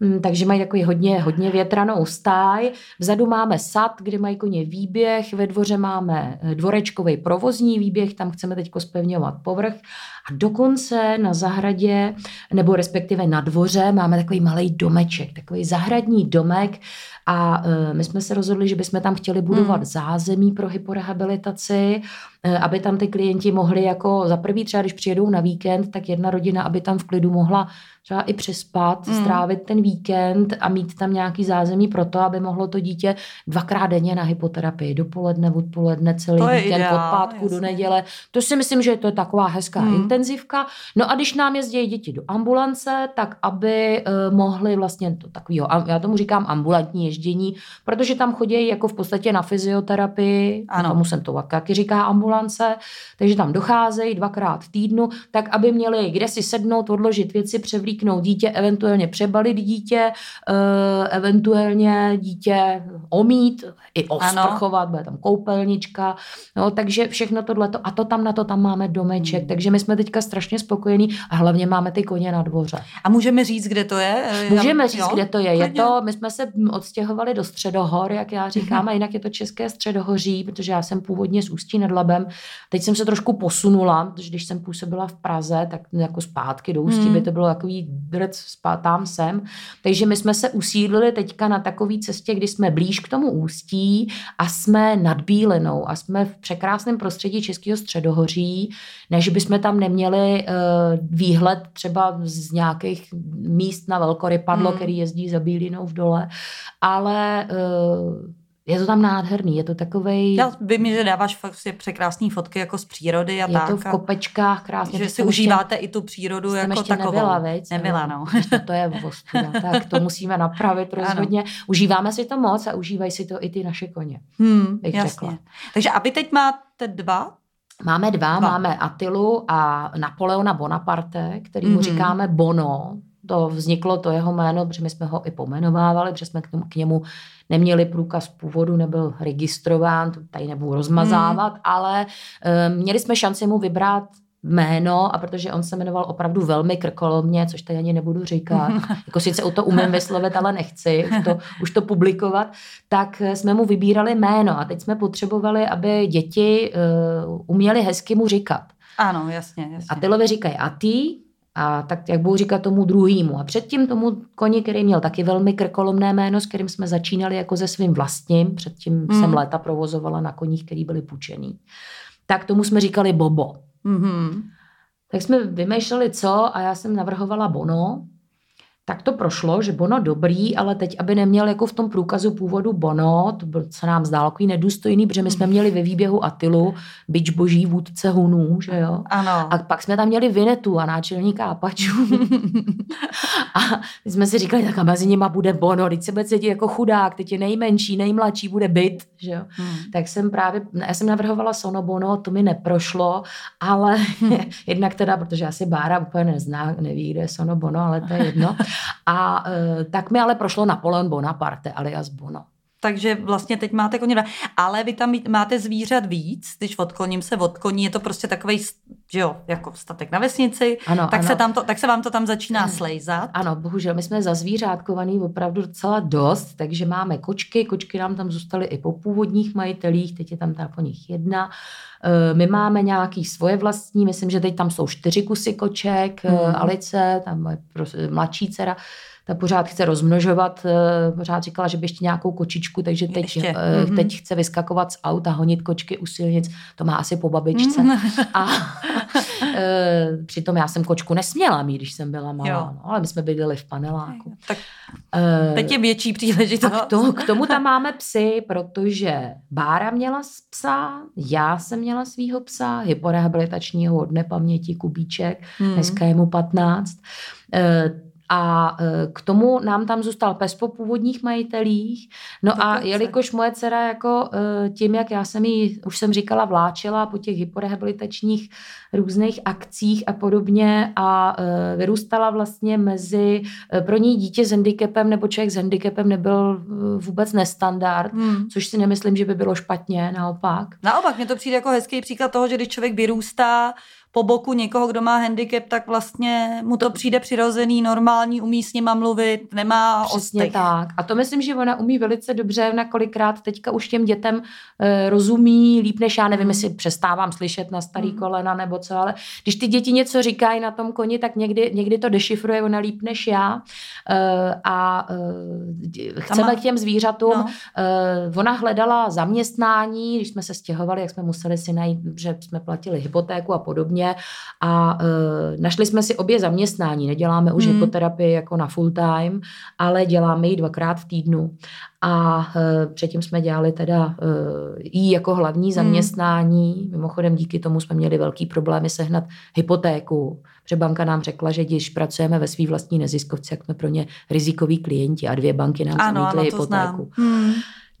Mm, takže mají takový hodně, hodně větranou stáj. Vzadu máme sad, kde mají koně výběh, ve dvoře máme eh, dvorečkový provozní výběh, tam chceme teď spevňovat povrch a dokonce na zahradě, nebo respektive na dvoře, máme takový malý domeček, takový zahradní domek a uh, my jsme se rozhodli, že bychom tam chtěli budovat hmm. zázemí pro hyporehabilitaci, uh, aby tam ty klienti mohli jako za prvý třeba, když přijedou na víkend, tak jedna rodina, aby tam v klidu mohla třeba i přespat, mm. strávit ten víkend a mít tam nějaký zázemí pro to, aby mohlo to dítě dvakrát denně na hypoterapii, dopoledne, odpoledne, celý to víkend, ideál, od pátku jasně. do neděle. To si myslím, že to je taková hezká mm. Intenzivka. No a když nám jezdí děti do ambulance, tak aby uh, mohli vlastně to takového, já tomu říkám ambulantní ježdění, protože tam chodí jako v podstatě na fyzioterapii, ano. tomu jsem to taky říká ambulance, takže tam docházejí dvakrát v týdnu, tak aby měli kde si sednout, odložit věci, převlíknout dítě, eventuálně přebalit dítě, uh, eventuálně dítě omít, i osprchovat, bude tam koupelnička, no, takže všechno tohle a to tam na to tam máme domeček, hmm. takže my jsme teďka strašně spokojení a hlavně máme ty koně na dvoře. A můžeme říct, kde to je? Můžeme říct, jo? kde to je. je to, my jsme se odstěhovali do Středohor, jak já říkám, a jinak je to České Středohoří, protože já jsem původně z Ústí nad Labem. Teď jsem se trošku posunula, protože když jsem působila v Praze, tak jako zpátky do Ústí hmm. by to bylo takový drc tam sem. Takže my jsme se usídlili teďka na takové cestě, kdy jsme blíž k tomu ústí a jsme nad Bílinou a jsme v překrásném prostředí Českého středohoří, než bychom tam neměli uh, výhled třeba z nějakých míst na Velkorypadlo, hmm. který jezdí za Bílinou v dole, ale uh, je to tam nádherný, je to takový. Já vím, že dáváš fakt překrásné fotky jako z přírody a je tak. Je to v kopečkách krásně. Že si užíváte ještě, i tu přírodu jako ještě takovou. Nebyla, veď? Nebyla, no. To je ostuda, tak to musíme napravit rozhodně. Ano. Užíváme si to moc a užívají si to i ty naše koně. Hmm, jasně. Řekla. Takže a vy teď máte dva Máme dva, dva. máme Atilu a Napoleona Bonaparte, který mu mm-hmm. říkáme Bono. To vzniklo to jeho jméno, protože my jsme ho i pomenovávali, protože jsme k němu, k němu neměli průkaz původu, nebyl registrován, to tady nebudu rozmazávat, hmm. ale um, měli jsme šanci mu vybrat jméno a protože on se jmenoval opravdu velmi krkolomně, což tady ani nebudu říkat, jako sice o to umím vyslovit, ale nechci už to, už to publikovat, tak jsme mu vybírali jméno a teď jsme potřebovali, aby děti uh, uměli hezky mu říkat. Ano, jasně, jasně. A Tylovi říkají ty, a tak, jak budu říkat tomu druhýmu. A předtím tomu koni, který měl taky velmi krkolomné jméno, s kterým jsme začínali jako se svým vlastním, předtím mm. jsem léta provozovala na koních, který byli půjčený, tak tomu jsme říkali Bobo. Mm-hmm. Tak jsme vymýšleli co a já jsem navrhovala Bono, tak to prošlo, že Bono dobrý, ale teď, aby neměl jako v tom průkazu původu Bono, to byl, se nám zdálo takový nedůstojný, protože my jsme měli ve výběhu Atilu, byč boží vůdce hunů, že jo? Ano. A pak jsme tam měli Vinetu a náčelníka Apačů. a jsme si říkali, tak a mezi nima bude Bono, teď se bude cítit jako chudák, teď je nejmenší, nejmladší, bude byt, že jo? Hmm. Tak jsem právě, já jsem navrhovala Sono Bono, to mi neprošlo, ale jednak teda, protože asi Bára úplně nezná, neví, kde je Sono Bono, ale to je jedno. A e, tak mi ale prošlo Napoleon Bonaparte alias Bono. Takže vlastně teď máte koně. Ale vy tam máte zvířat víc, když odkloním se od koní, je to prostě takový, že jo, jako statek na vesnici, ano, tak, ano. Se tam to, tak se vám to tam začíná slejzat. Ano, bohužel, my jsme zazvířátkovaný opravdu docela dost, takže máme kočky, kočky nám tam zůstaly i po původních majitelích, teď je tam ta po nich jedna. E, my máme nějaký svoje vlastní, myslím, že teď tam jsou čtyři kusy koček, hmm. Alice, tam je mladší dcera, ta pořád chce rozmnožovat, eh, pořád říkala, že by ještě nějakou kočičku, takže teď, ještě. Mm-hmm. teď chce vyskakovat z auta, honit kočky u silnic, to má asi po babičce. Mm-hmm. A přitom já jsem kočku nesměla mít, když jsem byla malá, no, ale my jsme bydleli v paneláku. Tak teď je větší příležitost. A k tomu, k tomu tam máme psy, protože Bára měla psa, já jsem měla svého psa, hyporehabilitačního od nepaměti Kubíček, mm. dneska je mu 15. E, A k tomu nám tam zůstal pes po původních majitelích. No to a jelikož moje dcera jako tím, jak já jsem jí, už jsem říkala, vláčela po těch hyporehabilitačních různých akcích a podobně a vyrůstala vlastně mezi, pro ní dítě s handicapem nebo člověk s handicapem nebyl vůbec nestandard, hmm. což si nemyslím, že by bylo špatně, naopak. Naopak, mně to přijde jako hezký příklad toho, že když člověk vyrůstá po boku někoho, kdo má handicap, tak vlastně mu to přijde přirozený, normální, umí s nima mluvit, nemá Přesně ostych. tak. A to myslím, že ona umí velice dobře, na kolikrát teďka už těm dětem e, rozumí líp než já, nevím, mm. jestli přestávám slyšet na starý mm. kolena nebo co, ale když ty děti něco říkají na tom koni, tak někdy, někdy to dešifruje ona líp než já. E, a e, chceme má... k těm zvířatům. No. E, ona hledala zaměstnání, když jsme se stěhovali, jak jsme museli si najít, že jsme platili hypotéku a podobně podobně a e, našli jsme si obě zaměstnání. Neděláme už hmm. hypoterapii jako na full time, ale děláme ji dvakrát v týdnu. A e, předtím jsme dělali teda e, jí jako hlavní hmm. zaměstnání. Hmm. Mimochodem díky tomu jsme měli velký problémy sehnat hypotéku. Protože banka nám řekla, že když pracujeme ve své vlastní neziskovce, jak jsme pro ně rizikoví klienti a dvě banky nám ano, zamítly hypotéku. Hmm.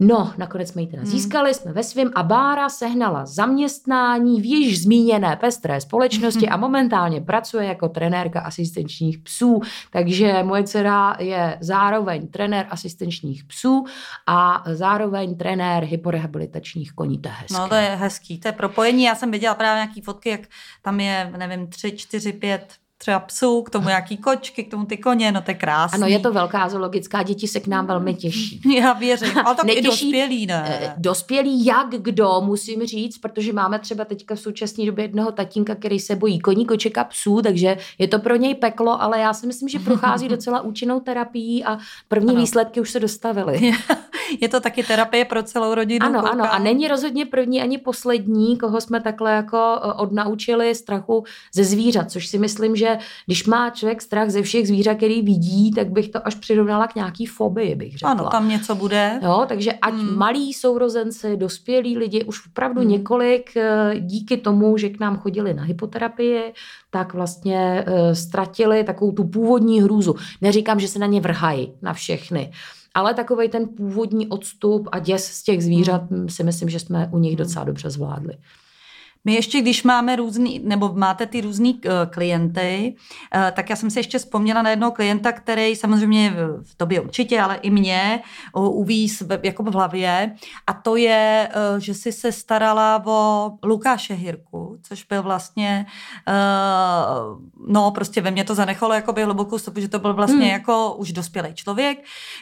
No, nakonec jsme ji teda hmm. získali, jsme ve svém a Bára sehnala zaměstnání v již zmíněné pestré společnosti hmm. a momentálně pracuje jako trenérka asistenčních psů. Takže moje dcera je zároveň trenér asistenčních psů a zároveň trenér hyporehabilitačních koní. To je hezké. No to je hezký, to je propojení. Já jsem viděla právě nějaký fotky, jak tam je, nevím, tři, čtyři, pět třeba psů, k tomu jaký kočky, k tomu ty koně, no to je krásný. Ano, je to velká zoologická, děti se k nám velmi těší. Já věřím, ale tak Netěší, i dospělí, ne? Eh, dospělí jak kdo, musím říct, protože máme třeba teďka v současné době jednoho tatínka, který se bojí koní, koček a psů, takže je to pro něj peklo, ale já si myslím, že prochází docela účinnou terapií a první ano. výsledky už se dostavily. je to taky terapie pro celou rodinu. Ano, koukám. ano, a není rozhodně první ani poslední, koho jsme takhle jako eh, odnaučili strachu ze zvířat, což si myslím, že když má člověk strach ze všech zvířat, který vidí, tak bych to až přirovnala k nějaký fobii, bych řekla. Ano, tam něco bude. Jo, takže ať hmm. malí sourozenci, dospělí lidi, už opravdu hmm. několik eh, díky tomu, že k nám chodili na hypoterapii, tak vlastně uh, ztratili takovou tu původní hrůzu. Neříkám, že se na ně vrhají, na všechny, ale takový ten původní odstup a děs z těch zvířat hmm. si myslím, že jsme u nich docela dobře zvládli. My ještě, když máme různý, nebo máte ty různý uh, klienty, uh, tak já jsem si ještě vzpomněla na jednoho klienta, který samozřejmě v tobě určitě, ale i mě uvíz jako v hlavě. A to je, uh, že jsi se starala o Lukáše Hirku, což byl vlastně, no prostě ve mně to zanechalo jakoby hlubokou stopu, že to byl vlastně hmm. jako už dospělý člověk,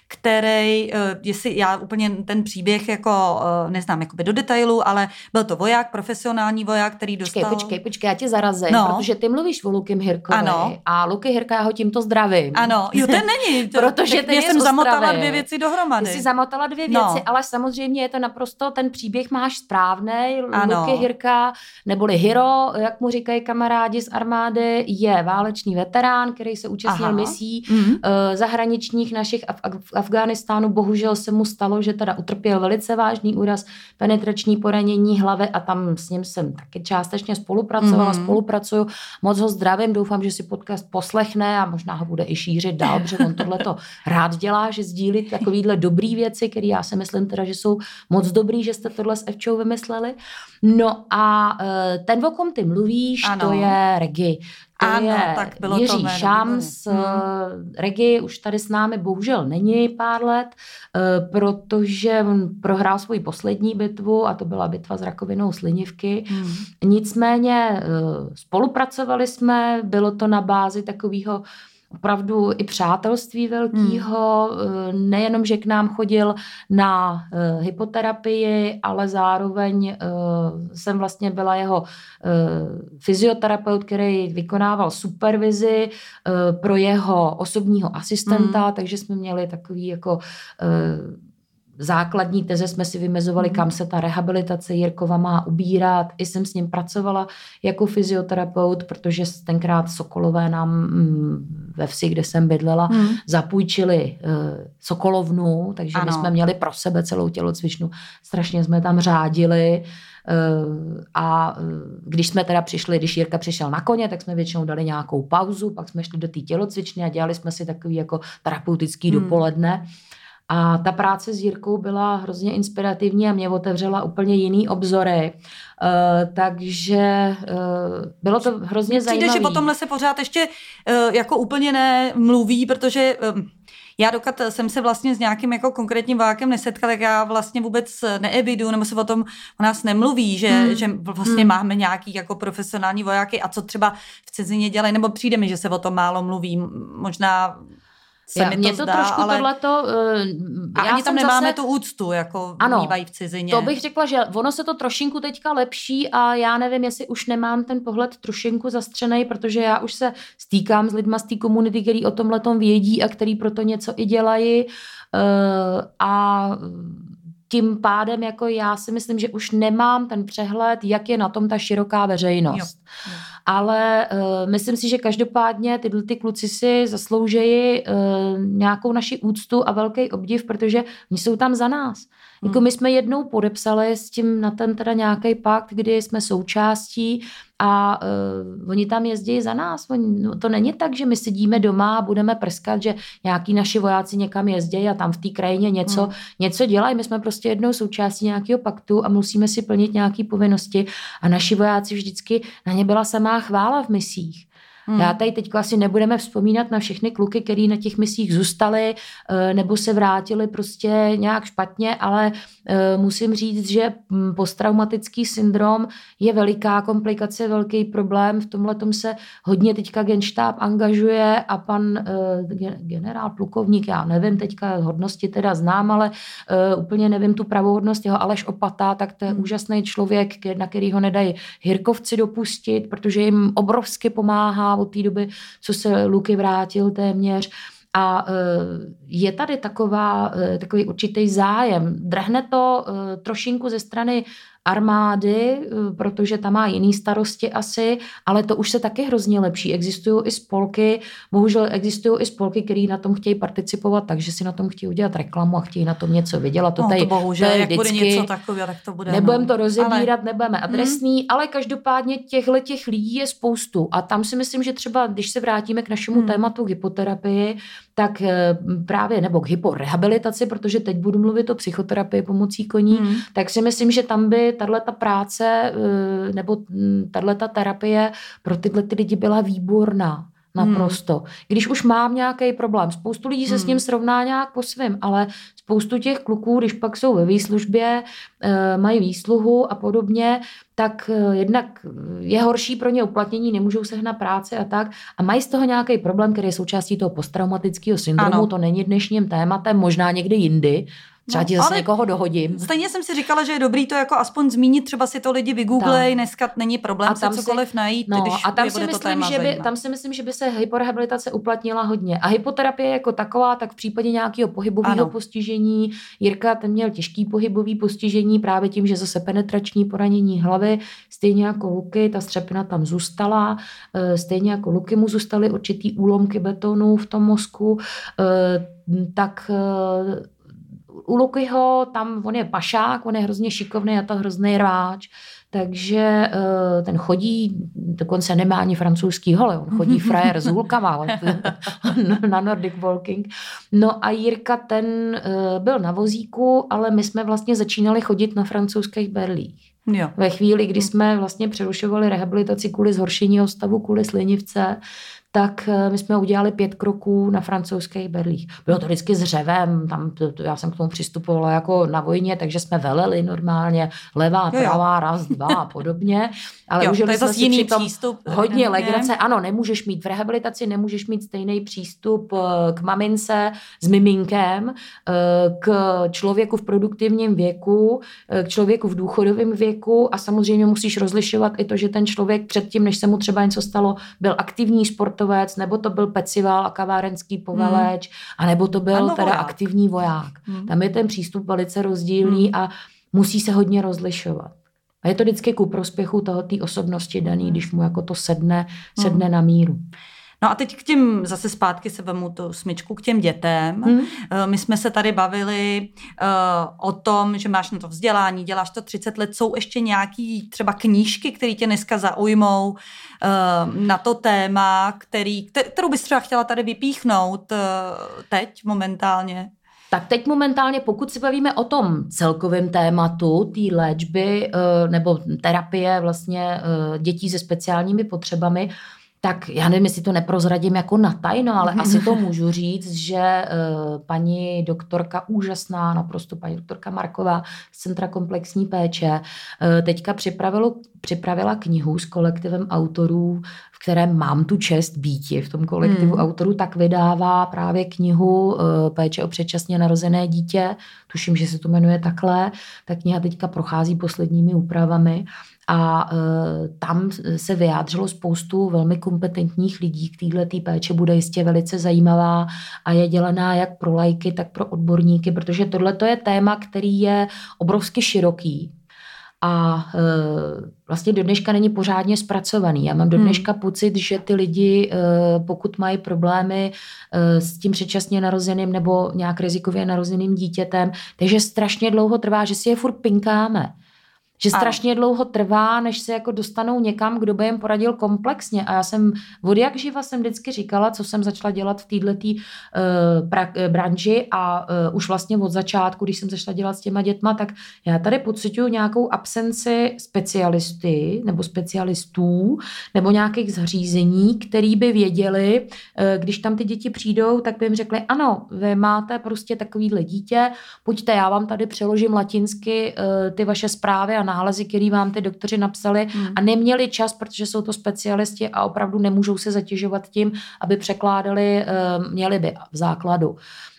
který, jestli já úplně ten příběh jako neznám jakoby do detailu, ale byl to voják, profesionální voják, který dostal... Počkej, počkej, počkej, já tě zarazím, no. protože ty mluvíš o Lukim Hirkovi ano. a Luky Hirka, já ho tímto zdravím. Ano, jo, ten není. To, protože ten jsem zamotala dvě věci dohromady. Ty jsi zamotala dvě no. věci, no. ale samozřejmě je to naprosto, ten příběh máš správný. Luky Hirka, neboli Hiro, jak mu říkají kamarádi z armády, je válečný veterán, který se účastnil Aha. misí mm-hmm. uh, zahraničních našich v, v Afghánistánu. Bohužel se mu stalo, že teda utrpěl velice vážný úraz, penetrační poranění hlavy a tam s ním jsem taky částečně spolupracovala, mm-hmm. spolupracuju. Moc ho zdravím, doufám, že si podcast poslechne a možná ho bude i šířit dál, protože on tohle to rád dělá, že sdílí takovýhle dobrý věci, které já si myslím teda, že jsou moc dobrý, že jste tohle s Evčou vymysleli. No a uh, ten, o kom ty mluvíš, ano. to je Regi. To ano, je tak bylo Jiří to Šams, hmm. Regi už tady s námi bohužel není pár let, eh, protože on prohrál svoji poslední bitvu a to byla bitva s rakovinou slinivky. Hmm. Nicméně eh, spolupracovali jsme, bylo to na bázi takového opravdu i přátelství velkého, hmm. nejenom, že k nám chodil na uh, hypoterapii, ale zároveň uh, jsem vlastně byla jeho uh, fyzioterapeut, který vykonával supervizi uh, pro jeho osobního asistenta, hmm. takže jsme měli takový jako uh, základní teze jsme si vymezovali, kam se ta rehabilitace Jirkova má ubírat. I jsem s ním pracovala jako fyzioterapeut, protože tenkrát Sokolové nám mm, ve vsi, kde jsem bydlela, mm. zapůjčili uh, Sokolovnu, takže ano. my jsme měli pro sebe celou tělocvičnu. Strašně jsme tam řádili. Uh, a uh, když jsme teda přišli, když Jirka přišel na koně, tak jsme většinou dali nějakou pauzu, pak jsme šli do té tělocvičny a dělali jsme si takový jako terapeutický hmm. dopoledne. A ta práce s Jirkou byla hrozně inspirativní a mě otevřela úplně jiný obzory. Uh, takže uh, bylo to hrozně zajímavé. Přijde, že o tomhle se pořád ještě uh, jako úplně nemluví, protože um, já dokud jsem se vlastně s nějakým jako konkrétním vojákem nesetkala, tak já vlastně vůbec neevidu, nebo se o tom o nás nemluví, že, hmm. že vlastně hmm. máme nějaký jako profesionální vojáky a co třeba v cizině dělají, nebo přijde mi, že se o tom málo mluví. Možná se já, mi to, mě to zdá, trošku ale... tohleto... Uh, a já ani tam nemáme zase... tu úctu, jako ano, mývají v cizině. to bych řekla, že ono se to trošinku teďka lepší a já nevím, jestli už nemám ten pohled trošinku zastřený, protože já už se stýkám s lidma z té komunity, který o tomhle vědí a který proto něco i dělají uh, a tím pádem jako já si myslím, že už nemám ten přehled, jak je na tom ta široká veřejnost. Jo. Jo. Ale uh, myslím si, že každopádně tyhle ty kluci si zasloužejí uh, nějakou naši úctu a velký obdiv, protože oni jsou tam za nás. Hmm. Jako my jsme jednou podepsali s tím na ten teda nějaký pakt, kdy jsme součástí a uh, oni tam jezdí za nás. Oni, no, to není tak, že my sedíme doma a budeme prskat, že nějaký naši vojáci někam jezdí a tam v té krajině něco, hmm. něco dělají. My jsme prostě jednou součástí nějakého paktu a musíme si plnit nějaké povinnosti a naši vojáci vždycky, na ně byla samá chvála v misích. Hmm. Já tady teď asi nebudeme vzpomínat na všechny kluky, který na těch misích zůstali eh, nebo se vrátili prostě nějak špatně, ale eh, musím říct, že hm, posttraumatický syndrom je veliká komplikace, velký problém. V tomhle se hodně teďka genštáb angažuje a pan eh, generál plukovník, já nevím teďka hodnosti teda znám, ale úplně nevím tu pravohodnost jeho Aleš Opata, tak to je hmm. úžasný člověk, na který ho nedají Hirkovci dopustit, protože jim obrovsky pomáhá od té doby, co se Luky vrátil téměř. A e, je tady taková, e, takový určitý zájem. Drhne to e, trošinku ze strany armády, eh, protože tam má jiný starosti asi, ale to už se taky hrozně lepší. Existují i spolky, bohužel existují i spolky, které na tom chtějí participovat, takže si na tom chtějí udělat reklamu a chtějí na tom něco vydělat. To, no, tady, to bohužel, to jak vždycky, bude něco takového, tak to bude. Nebudeme no. to rozebírat, ale... nebudeme adresní, hmm. ale každopádně těchto těch lidí je spoustu. A tam si myslím, že třeba, když se vrátíme k našemu hmm. tématu hypoterapii, tak eh, právě, nebo k hyporehabilitaci, protože teď budu mluvit o psychoterapii pomocí koní, hmm. tak si myslím, že tam by tahle ta práce eh, nebo hm, tahle ta terapie pro tyhle ty lidi byla výborná. Naprosto. Hmm. Když už mám nějaký problém, spoustu lidí se hmm. s ním srovná nějak po svém, ale spoustu těch kluků, když pak jsou ve výslužbě, eh, mají výsluhu a podobně, tak eh, jednak je horší pro ně uplatnění, nemůžou sehnat práci a tak. A mají z toho nějaký problém, který je součástí toho posttraumatického syndromu. Ano. To není dnešním tématem, možná někdy jindy. Třeba no, zase někoho dohodím. Stejně jsem si říkala, že je dobrý to jako aspoň zmínit, třeba si to lidi vygooglej, dneska není problém a tam se cokoliv si, najít, no, když a tam si, myslím, že by, tam si myslím, že by se hyporehabilitace uplatnila hodně. A hypoterapie jako taková, tak v případě nějakého pohybového postižení, Jirka ten měl těžký pohybový postižení právě tím, že zase penetrační poranění hlavy, stejně jako Luky, ta střepina tam zůstala, eh, stejně jako Luky mu zůstaly určitý úlomky betonu v tom mozku, eh, tak eh, u Lukyho tam on je pašák, on je hrozně šikovný a to hrozný rváč, takže uh, ten chodí, dokonce nemá ani francouzský hole, on chodí frajer s hulkama na Nordic Walking. No a Jirka ten uh, byl na vozíku, ale my jsme vlastně začínali chodit na francouzských berlích. Jo. Ve chvíli, kdy jsme vlastně přerušovali rehabilitaci kvůli zhoršení stavu, kvůli slinivce, tak eh, my jsme udělali pět kroků na francouzských berlích. Bylo to vždycky s řevem, tam, to, to, já jsem k tomu přistupovala jako na vojně, takže jsme veleli normálně, levá, jo, pravá, jo. raz, dva a podobně. Ale jo, užili jsme si přitom přístup, hodně ne? legrace. Ano, nemůžeš mít v rehabilitaci, nemůžeš mít stejný přístup eh, k mamince s miminkem, eh, k člověku v produktivním věku, k člověku v důchodovém věku a samozřejmě musíš rozlišovat i to, že ten člověk předtím, než se mu třeba něco stalo, byl aktivní sport sportovec, nebo to byl pecival a kavárenský poveleč, hmm. a nebo to byl ano, teda voják. aktivní voják. Hmm. Tam je ten přístup velice rozdílný hmm. a musí se hodně rozlišovat. A je to vždycky ku prospěchu toho té osobnosti daný, hmm. když mu jako to sedne, sedne hmm. na míru. No a teď k těm, zase zpátky se vemu tu smyčku k těm dětem. Hmm. My jsme se tady bavili uh, o tom, že máš na to vzdělání, děláš to 30 let, jsou ještě nějaký třeba knížky, které tě dneska zaujmou uh, na to téma, který, kterou bys třeba chtěla tady vypíchnout uh, teď momentálně? Tak teď momentálně, pokud si bavíme o tom celkovém tématu té léčby nebo terapie vlastně dětí se speciálními potřebami, tak já nevím, jestli to neprozradím jako na tajno, ale asi to můžu říct, že uh, paní doktorka úžasná, naprosto paní doktorka Marková z Centra komplexní péče, uh, teďka připravilo, připravila knihu s kolektivem autorů, v kterém mám tu čest býti v tom kolektivu hmm. autorů, tak vydává právě knihu uh, Péče o předčasně narozené dítě, tuším, že se to jmenuje takhle. Ta kniha teďka prochází posledními úpravami a e, tam se vyjádřilo spoustu velmi kompetentních lidí k této péče, bude jistě velice zajímavá a je dělaná jak pro lajky, tak pro odborníky, protože tohle je téma, který je obrovsky široký a e, vlastně do dneška není pořádně zpracovaný. Já mám do hmm. dneška hmm. pocit, že ty lidi, e, pokud mají problémy e, s tím předčasně narozeným nebo nějak rizikově narozeným dítětem, takže strašně dlouho trvá, že si je furt pinkáme. Že strašně dlouho trvá, než se jako dostanou někam, kdo by jim poradil komplexně. A já jsem od jak živa jsem vždycky říkala, co jsem začala dělat v této uh, branži a uh, už vlastně od začátku, když jsem začala dělat s těma dětma, tak já tady pocituju nějakou absenci specialisty nebo specialistů nebo nějakých zařízení, který by věděli, uh, když tam ty děti přijdou, tak by jim řekli, ano, vy máte prostě takovýhle dítě, pojďte, já vám tady přeložím latinsky uh, ty vaše zprávy a nálezy, které vám ty doktoři napsali hmm. a neměli čas, protože jsou to specialisti a opravdu nemůžou se zatěžovat tím, aby překládali, eh, měli by v základu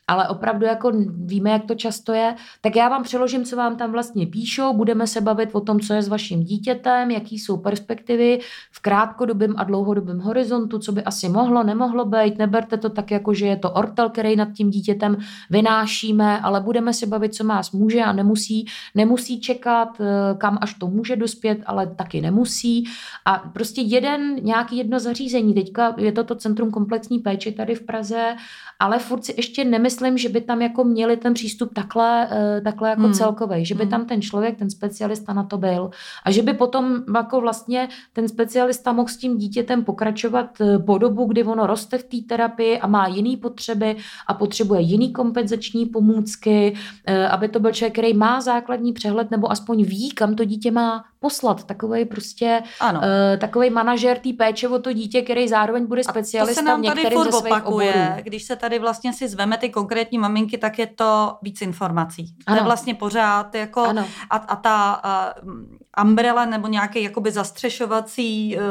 ale opravdu jako víme, jak to často je, tak já vám přeložím, co vám tam vlastně píšou, budeme se bavit o tom, co je s vaším dítětem, jaký jsou perspektivy v krátkodobém a dlouhodobém horizontu, co by asi mohlo, nemohlo být, neberte to tak, jako že je to ortel, který nad tím dítětem vynášíme, ale budeme se bavit, co nás může a nemusí, nemusí čekat, eh, kam až to může dospět, ale taky nemusí. A prostě jeden, nějaký jedno zařízení, teďka je to to Centrum komplexní péče tady v Praze, ale furt si ještě nemyslím, nemyslím, že by tam jako měli ten přístup takhle, eh, takhle jako hmm. celkový, že by hmm. tam ten člověk, ten specialista na to byl a že by potom jako vlastně ten specialista mohl s tím dítětem pokračovat eh, po dobu, kdy ono roste v té terapii a má jiný potřeby a potřebuje jiný kompenzační pomůcky, eh, aby to byl člověk, který má základní přehled nebo aspoň ví, kam to dítě má poslat. Takový prostě ano. Uh, takový manažer té péče o to dítě, který zároveň bude specialista a to se nám tady furt opakuje, oborů. když se tady vlastně si zveme ty konkrétní maminky, tak je to víc informací. Ano. To je vlastně pořád jako ano. a, a ta uh, umbrella nebo nějaký jakoby zastřešovací uh,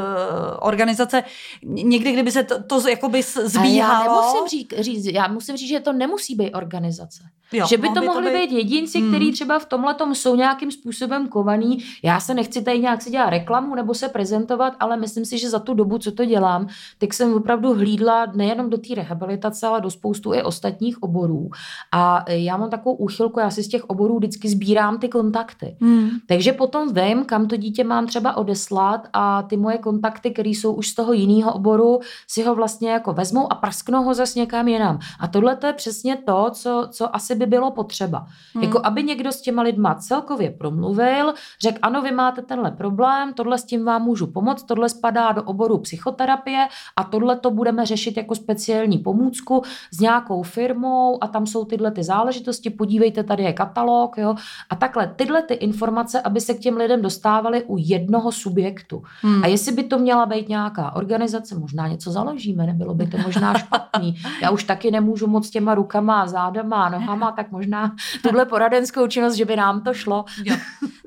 organizace, někdy kdyby se to, to jakoby zbíhalo. A já nemusím říct, říct, já musím říct, že to nemusí být organizace. Jo, že by to by mohli to být... být jedinci, hmm. kteří třeba v tomhle jsou nějakým způsobem kovaný. Já se nechci tady nějak si dělat reklamu nebo se prezentovat, ale myslím si, že za tu dobu, co to dělám, tak jsem opravdu hlídla nejenom do té rehabilitace, ale do spoustu i ostatních oborů. A já mám takovou úchylku, já si z těch oborů vždycky sbírám ty kontakty. Hmm. Takže potom vím, kam to dítě mám třeba odeslat a ty moje kontakty, které jsou už z toho jiného oboru, si ho vlastně jako vezmou a prasknou ho zase někam jinam. A tohle to je přesně to, co, co asi by bylo potřeba. Hmm. Jako aby někdo s těma lidma celkově promluvil, řekl, ano, vy máte tenhle problém, tohle s tím vám můžu pomoct, tohle spadá do oboru psychoterapie a tohle to budeme řešit jako speciální pomůcku s nějakou firmou a tam jsou tyhle ty záležitosti, podívejte, tady je katalog, jo, a takhle tyhle ty informace, aby se k těm lidem dostávaly u jednoho subjektu. Hmm. A jestli by to měla být nějaká organizace, možná něco založíme, nebylo by to možná špatný. Já už taky nemůžu moc těma rukama, zádama, nohama tak možná tuhle poradenskou činnost, že by nám to šlo. Jo.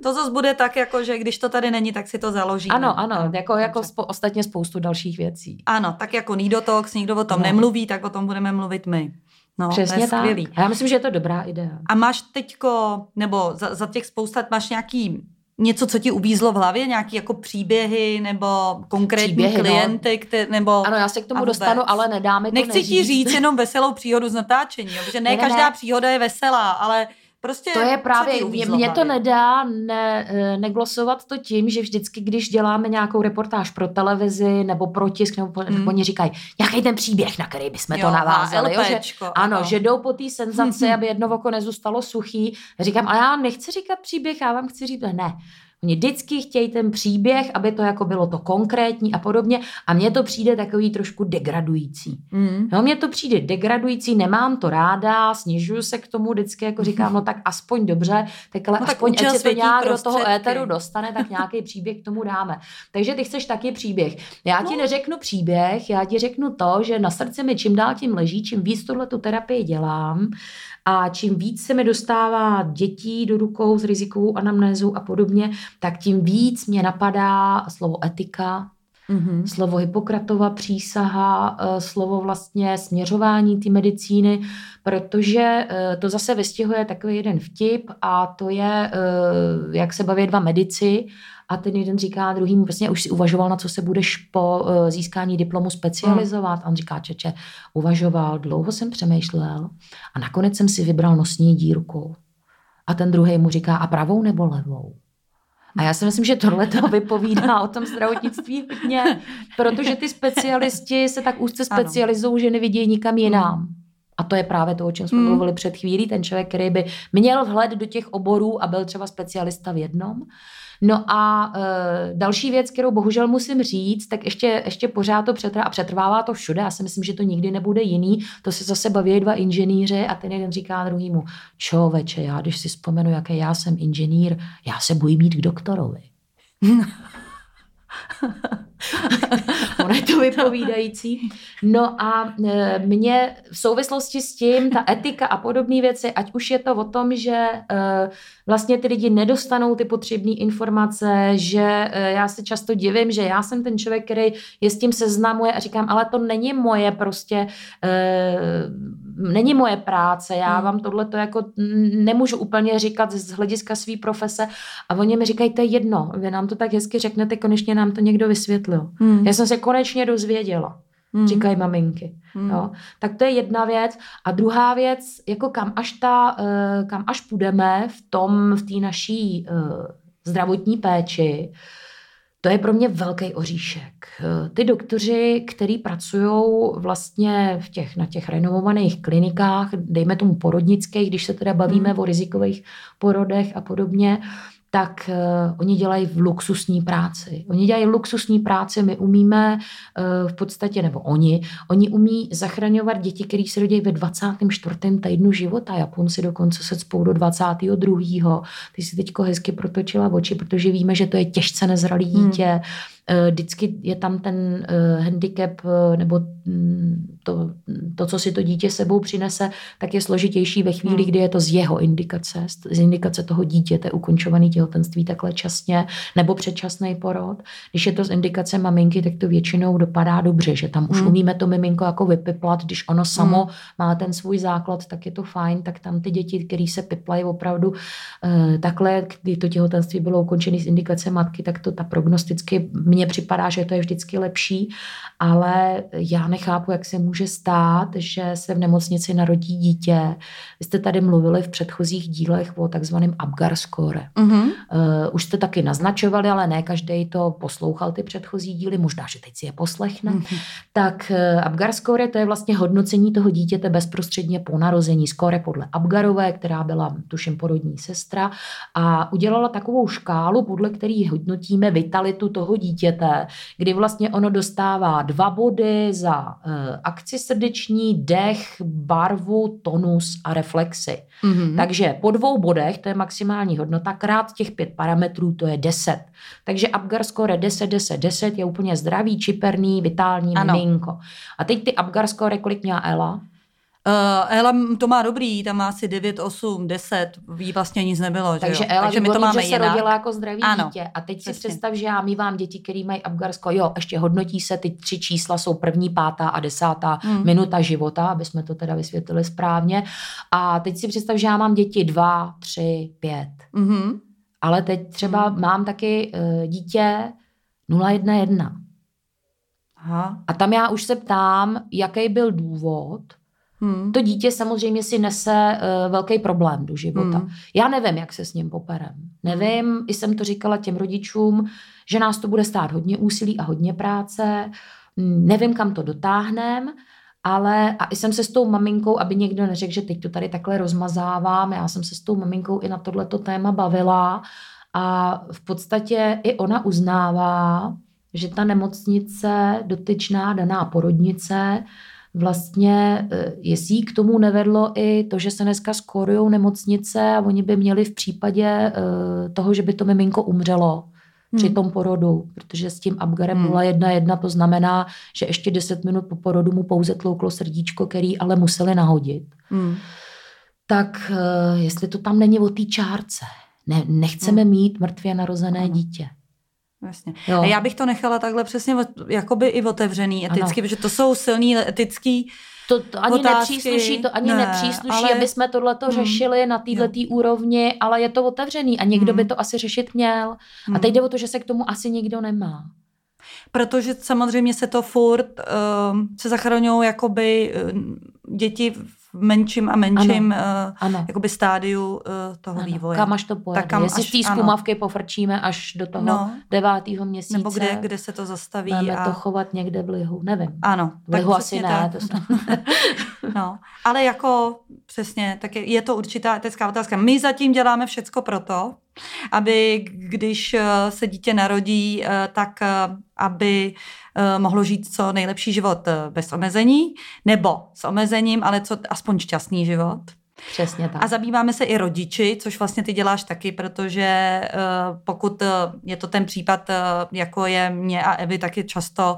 To zase bude tak, jako, že když to tady není, tak si to založíme. Ano, ano, jako, jako spo, ostatně spoustu dalších věcí. Ano, tak jako Nidotox, nikdo o tom no. nemluví, tak o tom budeme mluvit my. No, Přesně to je skvělý. tak. Já myslím, že je to dobrá idea. A máš teďko, nebo za, za těch spousta, máš nějaký něco, co ti uvízlo v hlavě, nějaký jako příběhy nebo konkrétní příběhy, no. klienty, no. Který, nebo... Ano, já se k tomu dostanu, ale nedáme to Nechci neříct. ti říct jenom veselou příhodu z natáčení, protože ne, ne každá ne. příhoda je veselá, ale Prostě to je právě, mě, mě to nedá ne, eh, neglosovat to tím, že vždycky, když děláme nějakou reportáž pro televizi nebo pro tisk, nebo mm. oni říkají, jaký ten příběh, na který bychom jo, to navázali. Jo, že, ano, ano, že jdou po té senzaci, aby jedno oko nezůstalo suchý. Říkám, ale já nechci říkat příběh, já vám chci říct, ne, Oni vždycky chtějí ten příběh, aby to jako bylo to konkrétní a podobně. A mně to přijde takový trošku degradující. Mm. No, mně to přijde degradující, nemám to ráda, snižuju se k tomu, vždycky jako říkám, no tak aspoň dobře, tak ale no, aspoň, ať se to nějak prostředky. do toho éteru dostane, tak nějaký příběh k tomu dáme. Takže ty chceš taky příběh. Já ti no. neřeknu příběh, já ti řeknu to, že na srdci mi čím dál tím leží, čím víc tuhle tu terapii dělám, a čím víc se mi dostává dětí do rukou s rizikovou anamnézou a podobně, tak tím víc mě napadá slovo etika, Mm-hmm. Slovo Hippokratova přísaha, eh, slovo vlastně směřování té medicíny, protože eh, to zase vystihuje takový jeden vtip a to je, eh, jak se baví dva medici a ten jeden říká druhýmu, vlastně už si uvažoval, na co se budeš po získání diplomu specializovat. A on říká, čeče, uvažoval, dlouho jsem přemýšlel a nakonec jsem si vybral nosní dírku. A ten druhý mu říká, a pravou nebo levou? A já si myslím, že tohle to vypovídá o tom zdravotnictví hodně, protože ty specialisti se tak úzce specializují, že nevidí nikam jinam. A to je právě to, o čem jsme hmm. mluvili před chvílí. Ten člověk, který by měl vhled do těch oborů a byl třeba specialista v jednom, No a e, další věc, kterou bohužel musím říct, tak ještě, ještě pořád to přetrvá a přetrvává to všude. Já si myslím, že to nikdy nebude jiný. To se zase baví dva inženýři a ten jeden říká druhýmu, čověče, já když si vzpomenu, jaký já jsem inženýr, já se bojím jít k doktorovi. ono je to vypovídající. No a e, mě v souvislosti s tím, ta etika a podobné věci, ať už je to o tom, že e, vlastně ty lidi nedostanou ty potřebné informace, že e, já se často divím, že já jsem ten člověk, který je s tím seznamuje a říkám, ale to není moje prostě, není moje práce, já hmm. vám tohle to jako nemůžu úplně říkat z hlediska své profese a oni mi říkají, to je jedno, vy nám to tak hezky řeknete, konečně nám to někdo vysvětlil. Hmm. Já jsem se konečně dozvěděla. Hmm. Říkají maminky. Hmm. Jo? Tak to je jedna věc. A druhá věc, jako kam až, ta, uh, kam až půjdeme v tom, v té naší uh, zdravotní péči, to je pro mě velký oříšek. Eh, ty doktoři, kteří pracují vlastně v těch, na těch renovovaných klinikách, dejme tomu porodnických, když se teda bavíme hmm. o rizikových porodech a podobně, tak uh, oni dělají v luxusní práci. Oni dělají luxusní práci, my umíme uh, v podstatě, nebo oni, oni umí zachraňovat děti, které se rodí ve 24. týdnu života. Japonci dokonce se spou do 22. Ty si teďko hezky protočila oči, protože víme, že to je těžce nezralý hmm. dítě. Hmm vždycky je tam ten uh, handicap uh, nebo mm, to, to, co si to dítě sebou přinese, tak je složitější ve chvíli, hmm. kdy je to z jeho indikace, z indikace toho dítěte, ukončovaný těhotenství takhle časně, nebo předčasný porod. Když je to z indikace maminky, tak to většinou dopadá dobře, že tam už hmm. umíme to miminko jako vypiplat, když ono samo hmm. má ten svůj základ, tak je to fajn, tak tam ty děti, které se piplají opravdu takhle, kdy to těhotenství bylo ukončené z indikace matky, tak to ta prognosticky mně připadá, že to je vždycky lepší, ale já nechápu, jak se může stát, že se v nemocnici narodí dítě. Vy jste tady mluvili v předchozích dílech o takzvaném Apgar score. Mm-hmm. Uh, už jste taky naznačovali, ale ne každý to poslouchal, ty předchozí díly, možná, že teď si je poslechne. Mm-hmm. Tak uh, Apgar score to je vlastně hodnocení toho dítěte bezprostředně po narození. Score podle Apgarové, která byla, tuším, porodní sestra a udělala takovou škálu, podle který hodnotíme vitalitu toho dítěte dítěte, kdy vlastně ono dostává dva body za uh, akci srdeční, dech, barvu, tonus a reflexy. Mm-hmm. Takže po dvou bodech, to je maximální hodnota, krát těch pět parametrů, to je 10. Takže Apgar score 10, 10, 10 je úplně zdravý, čiperný, vitální ano. miminko. A teď ty Apgar score, kolik měla Ela? Uh, Ela to má dobrý, tam má asi 9, 8, 10, ví vlastně nic nebylo. Takže že Ela Takže my to máme že se jinak. rodila jako zdravý ano, dítě. A teď přesně. si představ, že já mývám děti, které mají Abgarsko. Jo, ještě hodnotí se, ty tři čísla jsou první, pátá a desátá hmm. minuta života, aby jsme to teda vysvětlili správně. A teď si představ, že já mám děti dva, tři, pět. Mm-hmm. Ale teď třeba hmm. mám taky uh, dítě 011. Aha. A tam já už se ptám, jaký byl důvod. Hmm. To dítě samozřejmě si nese uh, velký problém do života. Hmm. Já nevím, jak se s ním poperem. Nevím, hmm. i jsem to říkala těm rodičům, že nás to bude stát hodně úsilí a hodně práce. Nevím, kam to dotáhneme, ale a jsem se s tou maminkou, aby někdo neřekl, že teď to tady takhle rozmazávám, já jsem se s tou maminkou i na tohleto téma bavila a v podstatě i ona uznává, že ta nemocnice, dotyčná daná porodnice, vlastně, e, jestli k tomu nevedlo i to, že se dneska skorujou nemocnice a oni by měli v případě e, toho, že by to miminko umřelo, při hmm. tom porodu, protože s tím Abgarem hmm. 011 to znamená, že ještě 10 minut po porodu mu pouze tlouklo srdíčko, který ale museli nahodit. Hmm. Tak uh, jestli to tam není o té čárce, ne, nechceme hmm. mít mrtvě narozené ano. dítě. Jasně. Jo. A já bych to nechala takhle přesně jakoby i otevřený eticky, ano. protože to jsou silný etický to, to ani otázky, nepřísluší, to ani ne, nepřísluší, ale... aby jsme tohleto hmm. řešili na této úrovni, ale je to otevřený a někdo hmm. by to asi řešit měl. Hmm. A teď jde o to, že se k tomu asi nikdo nemá. Protože samozřejmě se to furt, uh, se zachraňují jakoby uh, děti menším a menším ano, uh, ano. jakoby stádiu uh, toho ano, vývoje. Kam až to pojede. Tak kam Jestli až, z té zkumavky pofrčíme až do toho no, devátého měsíce. Nebo kde, kde se to zastaví. Máme a... to chovat někde v lihu, nevím. Ano. V lihu asi ne. Tak. To jsem... no, ale jako přesně, tak je, je to určitá etická otázka. My zatím děláme všecko proto, aby když eh, se dítě narodí, tak aby mohlo žít co nejlepší život eh, bez omezení, nebo s omezením, ale co aspoň šťastný život. Přesně tak. A zabýváme se i rodiči, což vlastně ty děláš taky, protože uh, pokud uh, je to ten případ, uh, jako je mě a Evy, taky často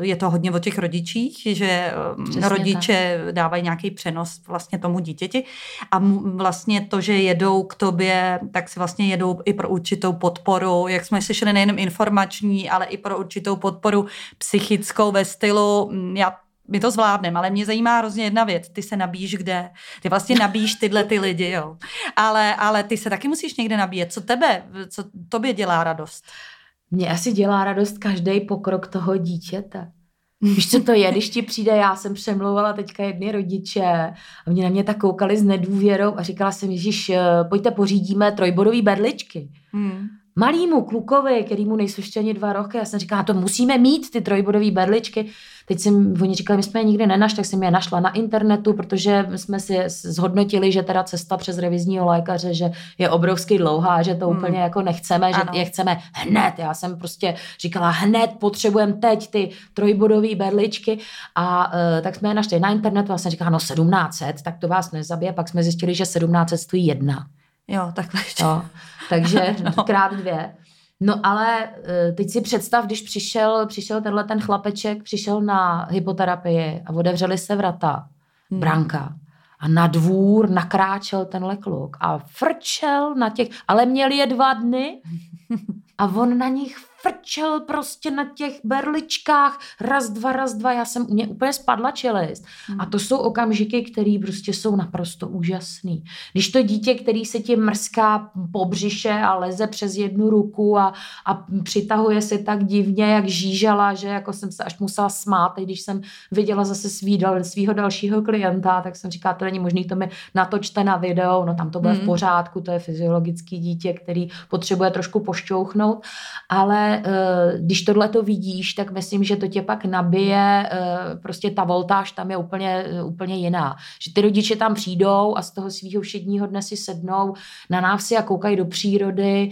je to hodně o těch rodičích, že Přesně rodiče tak. dávají nějaký přenos vlastně tomu dítěti a vlastně to, že jedou k tobě, tak si vlastně jedou i pro určitou podporu, jak jsme slyšeli, nejenom informační, ale i pro určitou podporu psychickou ve stylu, hm, já my to zvládneme, ale mě zajímá hrozně jedna věc. Ty se nabíjíš kde? Ty vlastně nabíjíš tyhle ty lidi, jo. Ale, ale ty se taky musíš někde nabíjet. Co tebe, co tobě dělá radost? Mně asi dělá radost každý pokrok toho dítěte. Víš, co to je, když ti přijde, já jsem přemlouvala teďka jedny rodiče a mě na mě tak koukali s nedůvěrou a říkala jsem, Ježíš, eh, pojďte pořídíme trojbodový berličky. Hmm malýmu klukovi, který mu nejsou ještě ani dva roky, já jsem říkala, to musíme mít, ty trojbodové berličky. Teď jsem, oni říkali, my jsme je nikdy nenašli, tak jsem je našla na internetu, protože jsme si zhodnotili, že teda cesta přes revizního lékaře, že je obrovsky dlouhá, že to hmm. úplně jako nechceme, že ano. je chceme hned. Já jsem prostě říkala, hned potřebujeme teď ty trojbodové berličky a uh, tak jsme je našli na internetu a jsem říkala, no 1700, tak to vás nezabije, pak jsme zjistili, že 1700 stojí jedna. Jo, takhle ještě. Jo, takže no. krát dvě. No ale eh, teď si představ, když přišel, přišel tenhle ten chlapeček, přišel na hypoterapii a otevřeli se vrata, hmm. branka a na dvůr nakráčel tenhle kluk a frčel na těch, ale měl je dva dny a on na nich frčel prostě na těch berličkách, raz, dva, raz, dva, já jsem, mě úplně spadla čelist. Hmm. A to jsou okamžiky, které prostě jsou naprosto úžasný. Když to dítě, který se ti mrská po břiše a leze přes jednu ruku a, a přitahuje se tak divně, jak žížala, že jako jsem se až musela smát, když jsem viděla zase svý, dal, svýho dalšího klienta, tak jsem říkala, to není možný, to mi natočte na video, no tam to bude hmm. v pořádku, to je fyziologický dítě, který potřebuje trošku pošťouchnout, ale Eh, když tohle to vidíš, tak myslím, že to tě pak nabije, eh, prostě ta voltáž tam je úplně, eh, úplně jiná. Že ty rodiče tam přijdou a z toho svého všedního dne si sednou na návsi a koukají do přírody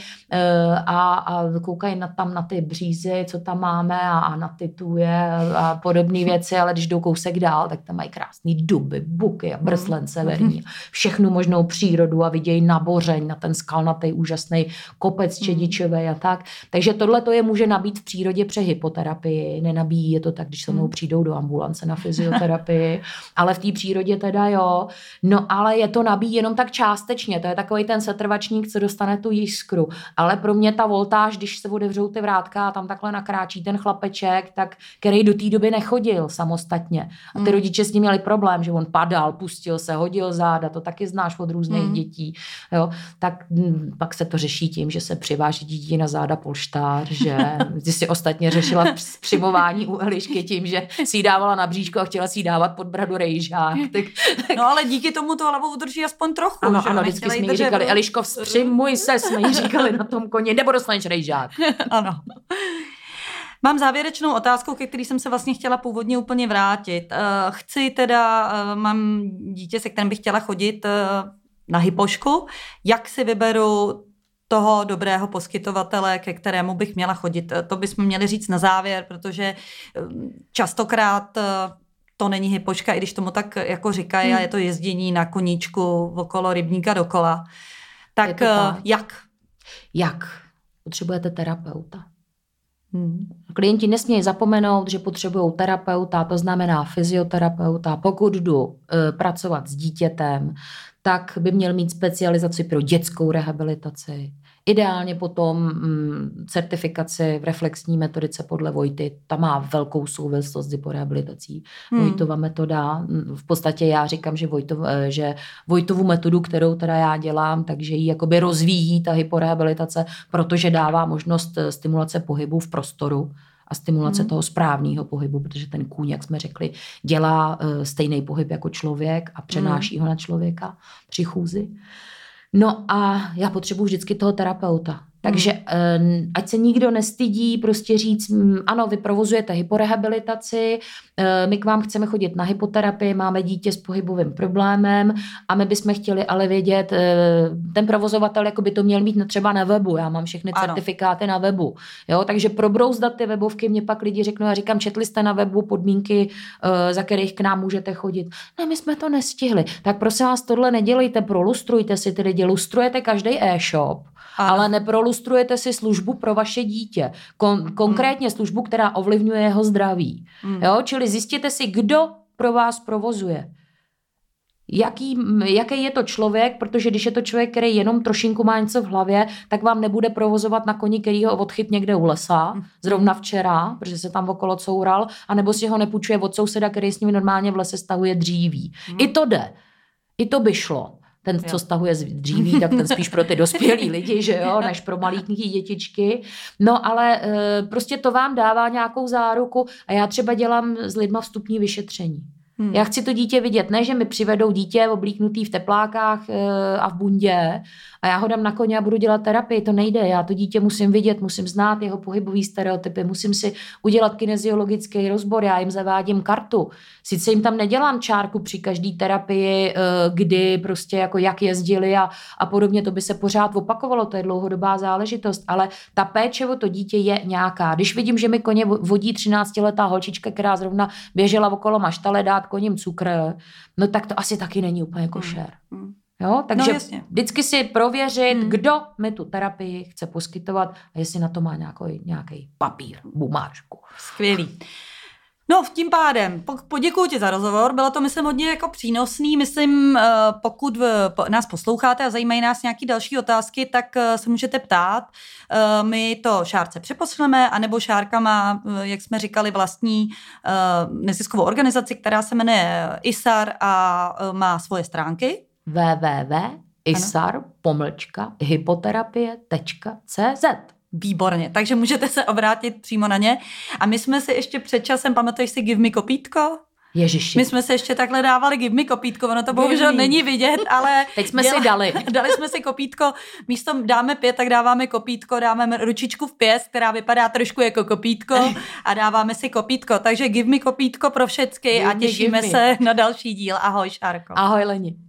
a, a koukají na, tam na ty břízy, co tam máme a, a na ty tuje a podobné věci, ale když jdou kousek dál, tak tam mají krásné duby, buky a brslen severní. Všechnu možnou přírodu a vidějí nabořeň na ten skalnatý úžasný kopec čedičové a tak. Takže tohle to je může nabít v přírodě pře hypoterapii, nenabíjí je to tak, když se mnou hmm. přijdou do ambulance na fyzioterapii, ale v té přírodě teda jo. No ale je to nabíjí jenom tak částečně, to je takový ten setrvačník, co dostane tu jiskru. Ale pro mě ta voltáž, když se otevřou ty vrátka a tam takhle nakráčí ten chlapeček, tak který do té doby nechodil samostatně. A ty mm. rodiče s ním měli problém, že on padal, pustil se, hodil záda, to taky znáš od různých mm. dětí. Jo? Tak m, pak se to řeší tím, že se přiváží dítě na záda polštář, že ty si ostatně řešila přimování u Elišky tím, že si ji dávala na bříško a chtěla si ji dávat pod bradu rejžák. Tak, tak... No ale díky tomu to hlavu udrží aspoň trochu. Ano, že? ano, vždycky jsme jí říkali, Eliško, přimuj se, jsme jí říkali na tom koni, nebo dostaneš rejžák. ano. Mám závěrečnou otázku, ke který jsem se vlastně chtěla původně úplně vrátit. Eh, chci teda, eh, mám dítě, se kterým bych chtěla chodit eh, na hypošku. Jak si vyberu toho dobrého poskytovatele, ke kterému bych měla chodit. To bychom měli říct na závěr, protože častokrát to není hypoška, i když tomu tak jako říkají, hmm. a je to jezdění na koníčku okolo rybníka dokola. Tak, tak jak? Jak? Potřebujete terapeuta. Hmm. Klienti nesmějí zapomenout, že potřebují terapeuta, to znamená fyzioterapeuta. Pokud jdu e, pracovat s dítětem, tak by měl mít specializaci pro dětskou rehabilitaci. Ideálně potom mm, certifikaci v reflexní metodice podle Vojty, ta má velkou souvislost s hyporehabilitací. Hmm. Vojtova metoda, mm, v podstatě já říkám, že, Vojtov, eh, že Vojtovu metodu, kterou teda já dělám, takže ji jakoby rozvíjí ta hyporehabilitace, protože dává možnost eh, stimulace pohybu v prostoru a stimulace hmm. toho správného pohybu, protože ten kůň, jak jsme řekli, dělá uh, stejný pohyb jako člověk a přenáší hmm. ho na člověka při chůzi. No a já potřebuji vždycky toho terapeuta. Takže hmm. ať se nikdo nestydí prostě říct, ano, vy provozujete hyporehabilitaci, eh, my k vám chceme chodit na hypoterapii, máme dítě s pohybovým problémem a my bychom chtěli ale vědět, eh, ten provozovatel jako by to měl mít třeba na webu, já mám všechny ano. certifikáty na webu, jo, takže probrouzdat ty webovky, mě pak lidi řeknou, já říkám, četli jste na webu podmínky, za kterých k nám můžete chodit. Ne, my jsme to nestihli. Tak prosím vás, tohle nedělejte, prolustrujte si ty lidi, lustrujete každý e-shop, ano. ale neprolustrujete si službu pro vaše dítě. Kon- konkrétně službu, která ovlivňuje jeho zdraví. Hmm. Jo? Čili zjistěte si, kdo pro vás provozuje. Jaký, jaký je to člověk, protože když je to člověk, který jenom trošinku má něco v hlavě, tak vám nebude provozovat na koni, který ho odchyt někde u lesa, hmm. zrovna včera, protože se tam okolo coural, anebo si ho nepůjčuje od souseda, který s ním normálně v lese stahuje dříví. Hmm. I to jde. I to by šlo. Ten, jo. co stahuje z dříví, tak ten spíš pro ty dospělí lidi, že jo, než pro malíky dětičky. No ale e, prostě to vám dává nějakou záruku a já třeba dělám s lidma vstupní vyšetření. Hmm. Já chci to dítě vidět, ne, že mi přivedou dítě oblíknutý v teplákách e, a v bundě a já ho dám na koně a budu dělat terapii. To nejde. Já to dítě musím vidět, musím znát jeho pohybový stereotypy, musím si udělat kineziologický rozbor, já jim zavádím kartu. Sice jim tam nedělám čárku při každé terapii, eh, kdy prostě jako jak jezdili a, a podobně, to by se pořád opakovalo, to je dlouhodobá záležitost, ale ta péče o to dítě je nějaká. Když vidím, že mi koně vodí 13-letá holčička, která zrovna běžela okolo maštale dát koním cukr, no tak to asi taky není úplně košer. Hmm. Hmm. Jo? Takže no, vždycky si prověřit, hmm. kdo mi tu terapii chce poskytovat a jestli na to má nějaký, nějaký papír, bumáčku. Skvělý. No, tím pádem, poděkuji ti za rozhovor, bylo to, myslím, hodně jako přínosný, myslím, eh, pokud nás posloucháte a zajímají nás nějaké další otázky, tak eh, se můžete ptát, eh, my to Šárce přeposleme, anebo Šárka má, jak jsme říkali, vlastní neziskovou organizaci, která se jmenuje ISAR a má svoje stránky, www.isar-hypoterapie.cz Výborně, takže můžete se obrátit přímo na ně. A my jsme si ještě před časem, pamatuješ si Give Me kopítko? Ježiši. My jsme se ještě takhle dávali give me kopítko, ono to bohužel není vidět, ale... Teď jsme děla, si dali. dali jsme si kopítko, místo dáme pět, tak dáváme kopítko, dáme ručičku v pěst, která vypadá trošku jako kopítko a dáváme si kopítko. Takže give me kopítko pro všecky give a těšíme se na další díl. Ahoj, Šárko. Ahoj, Leni.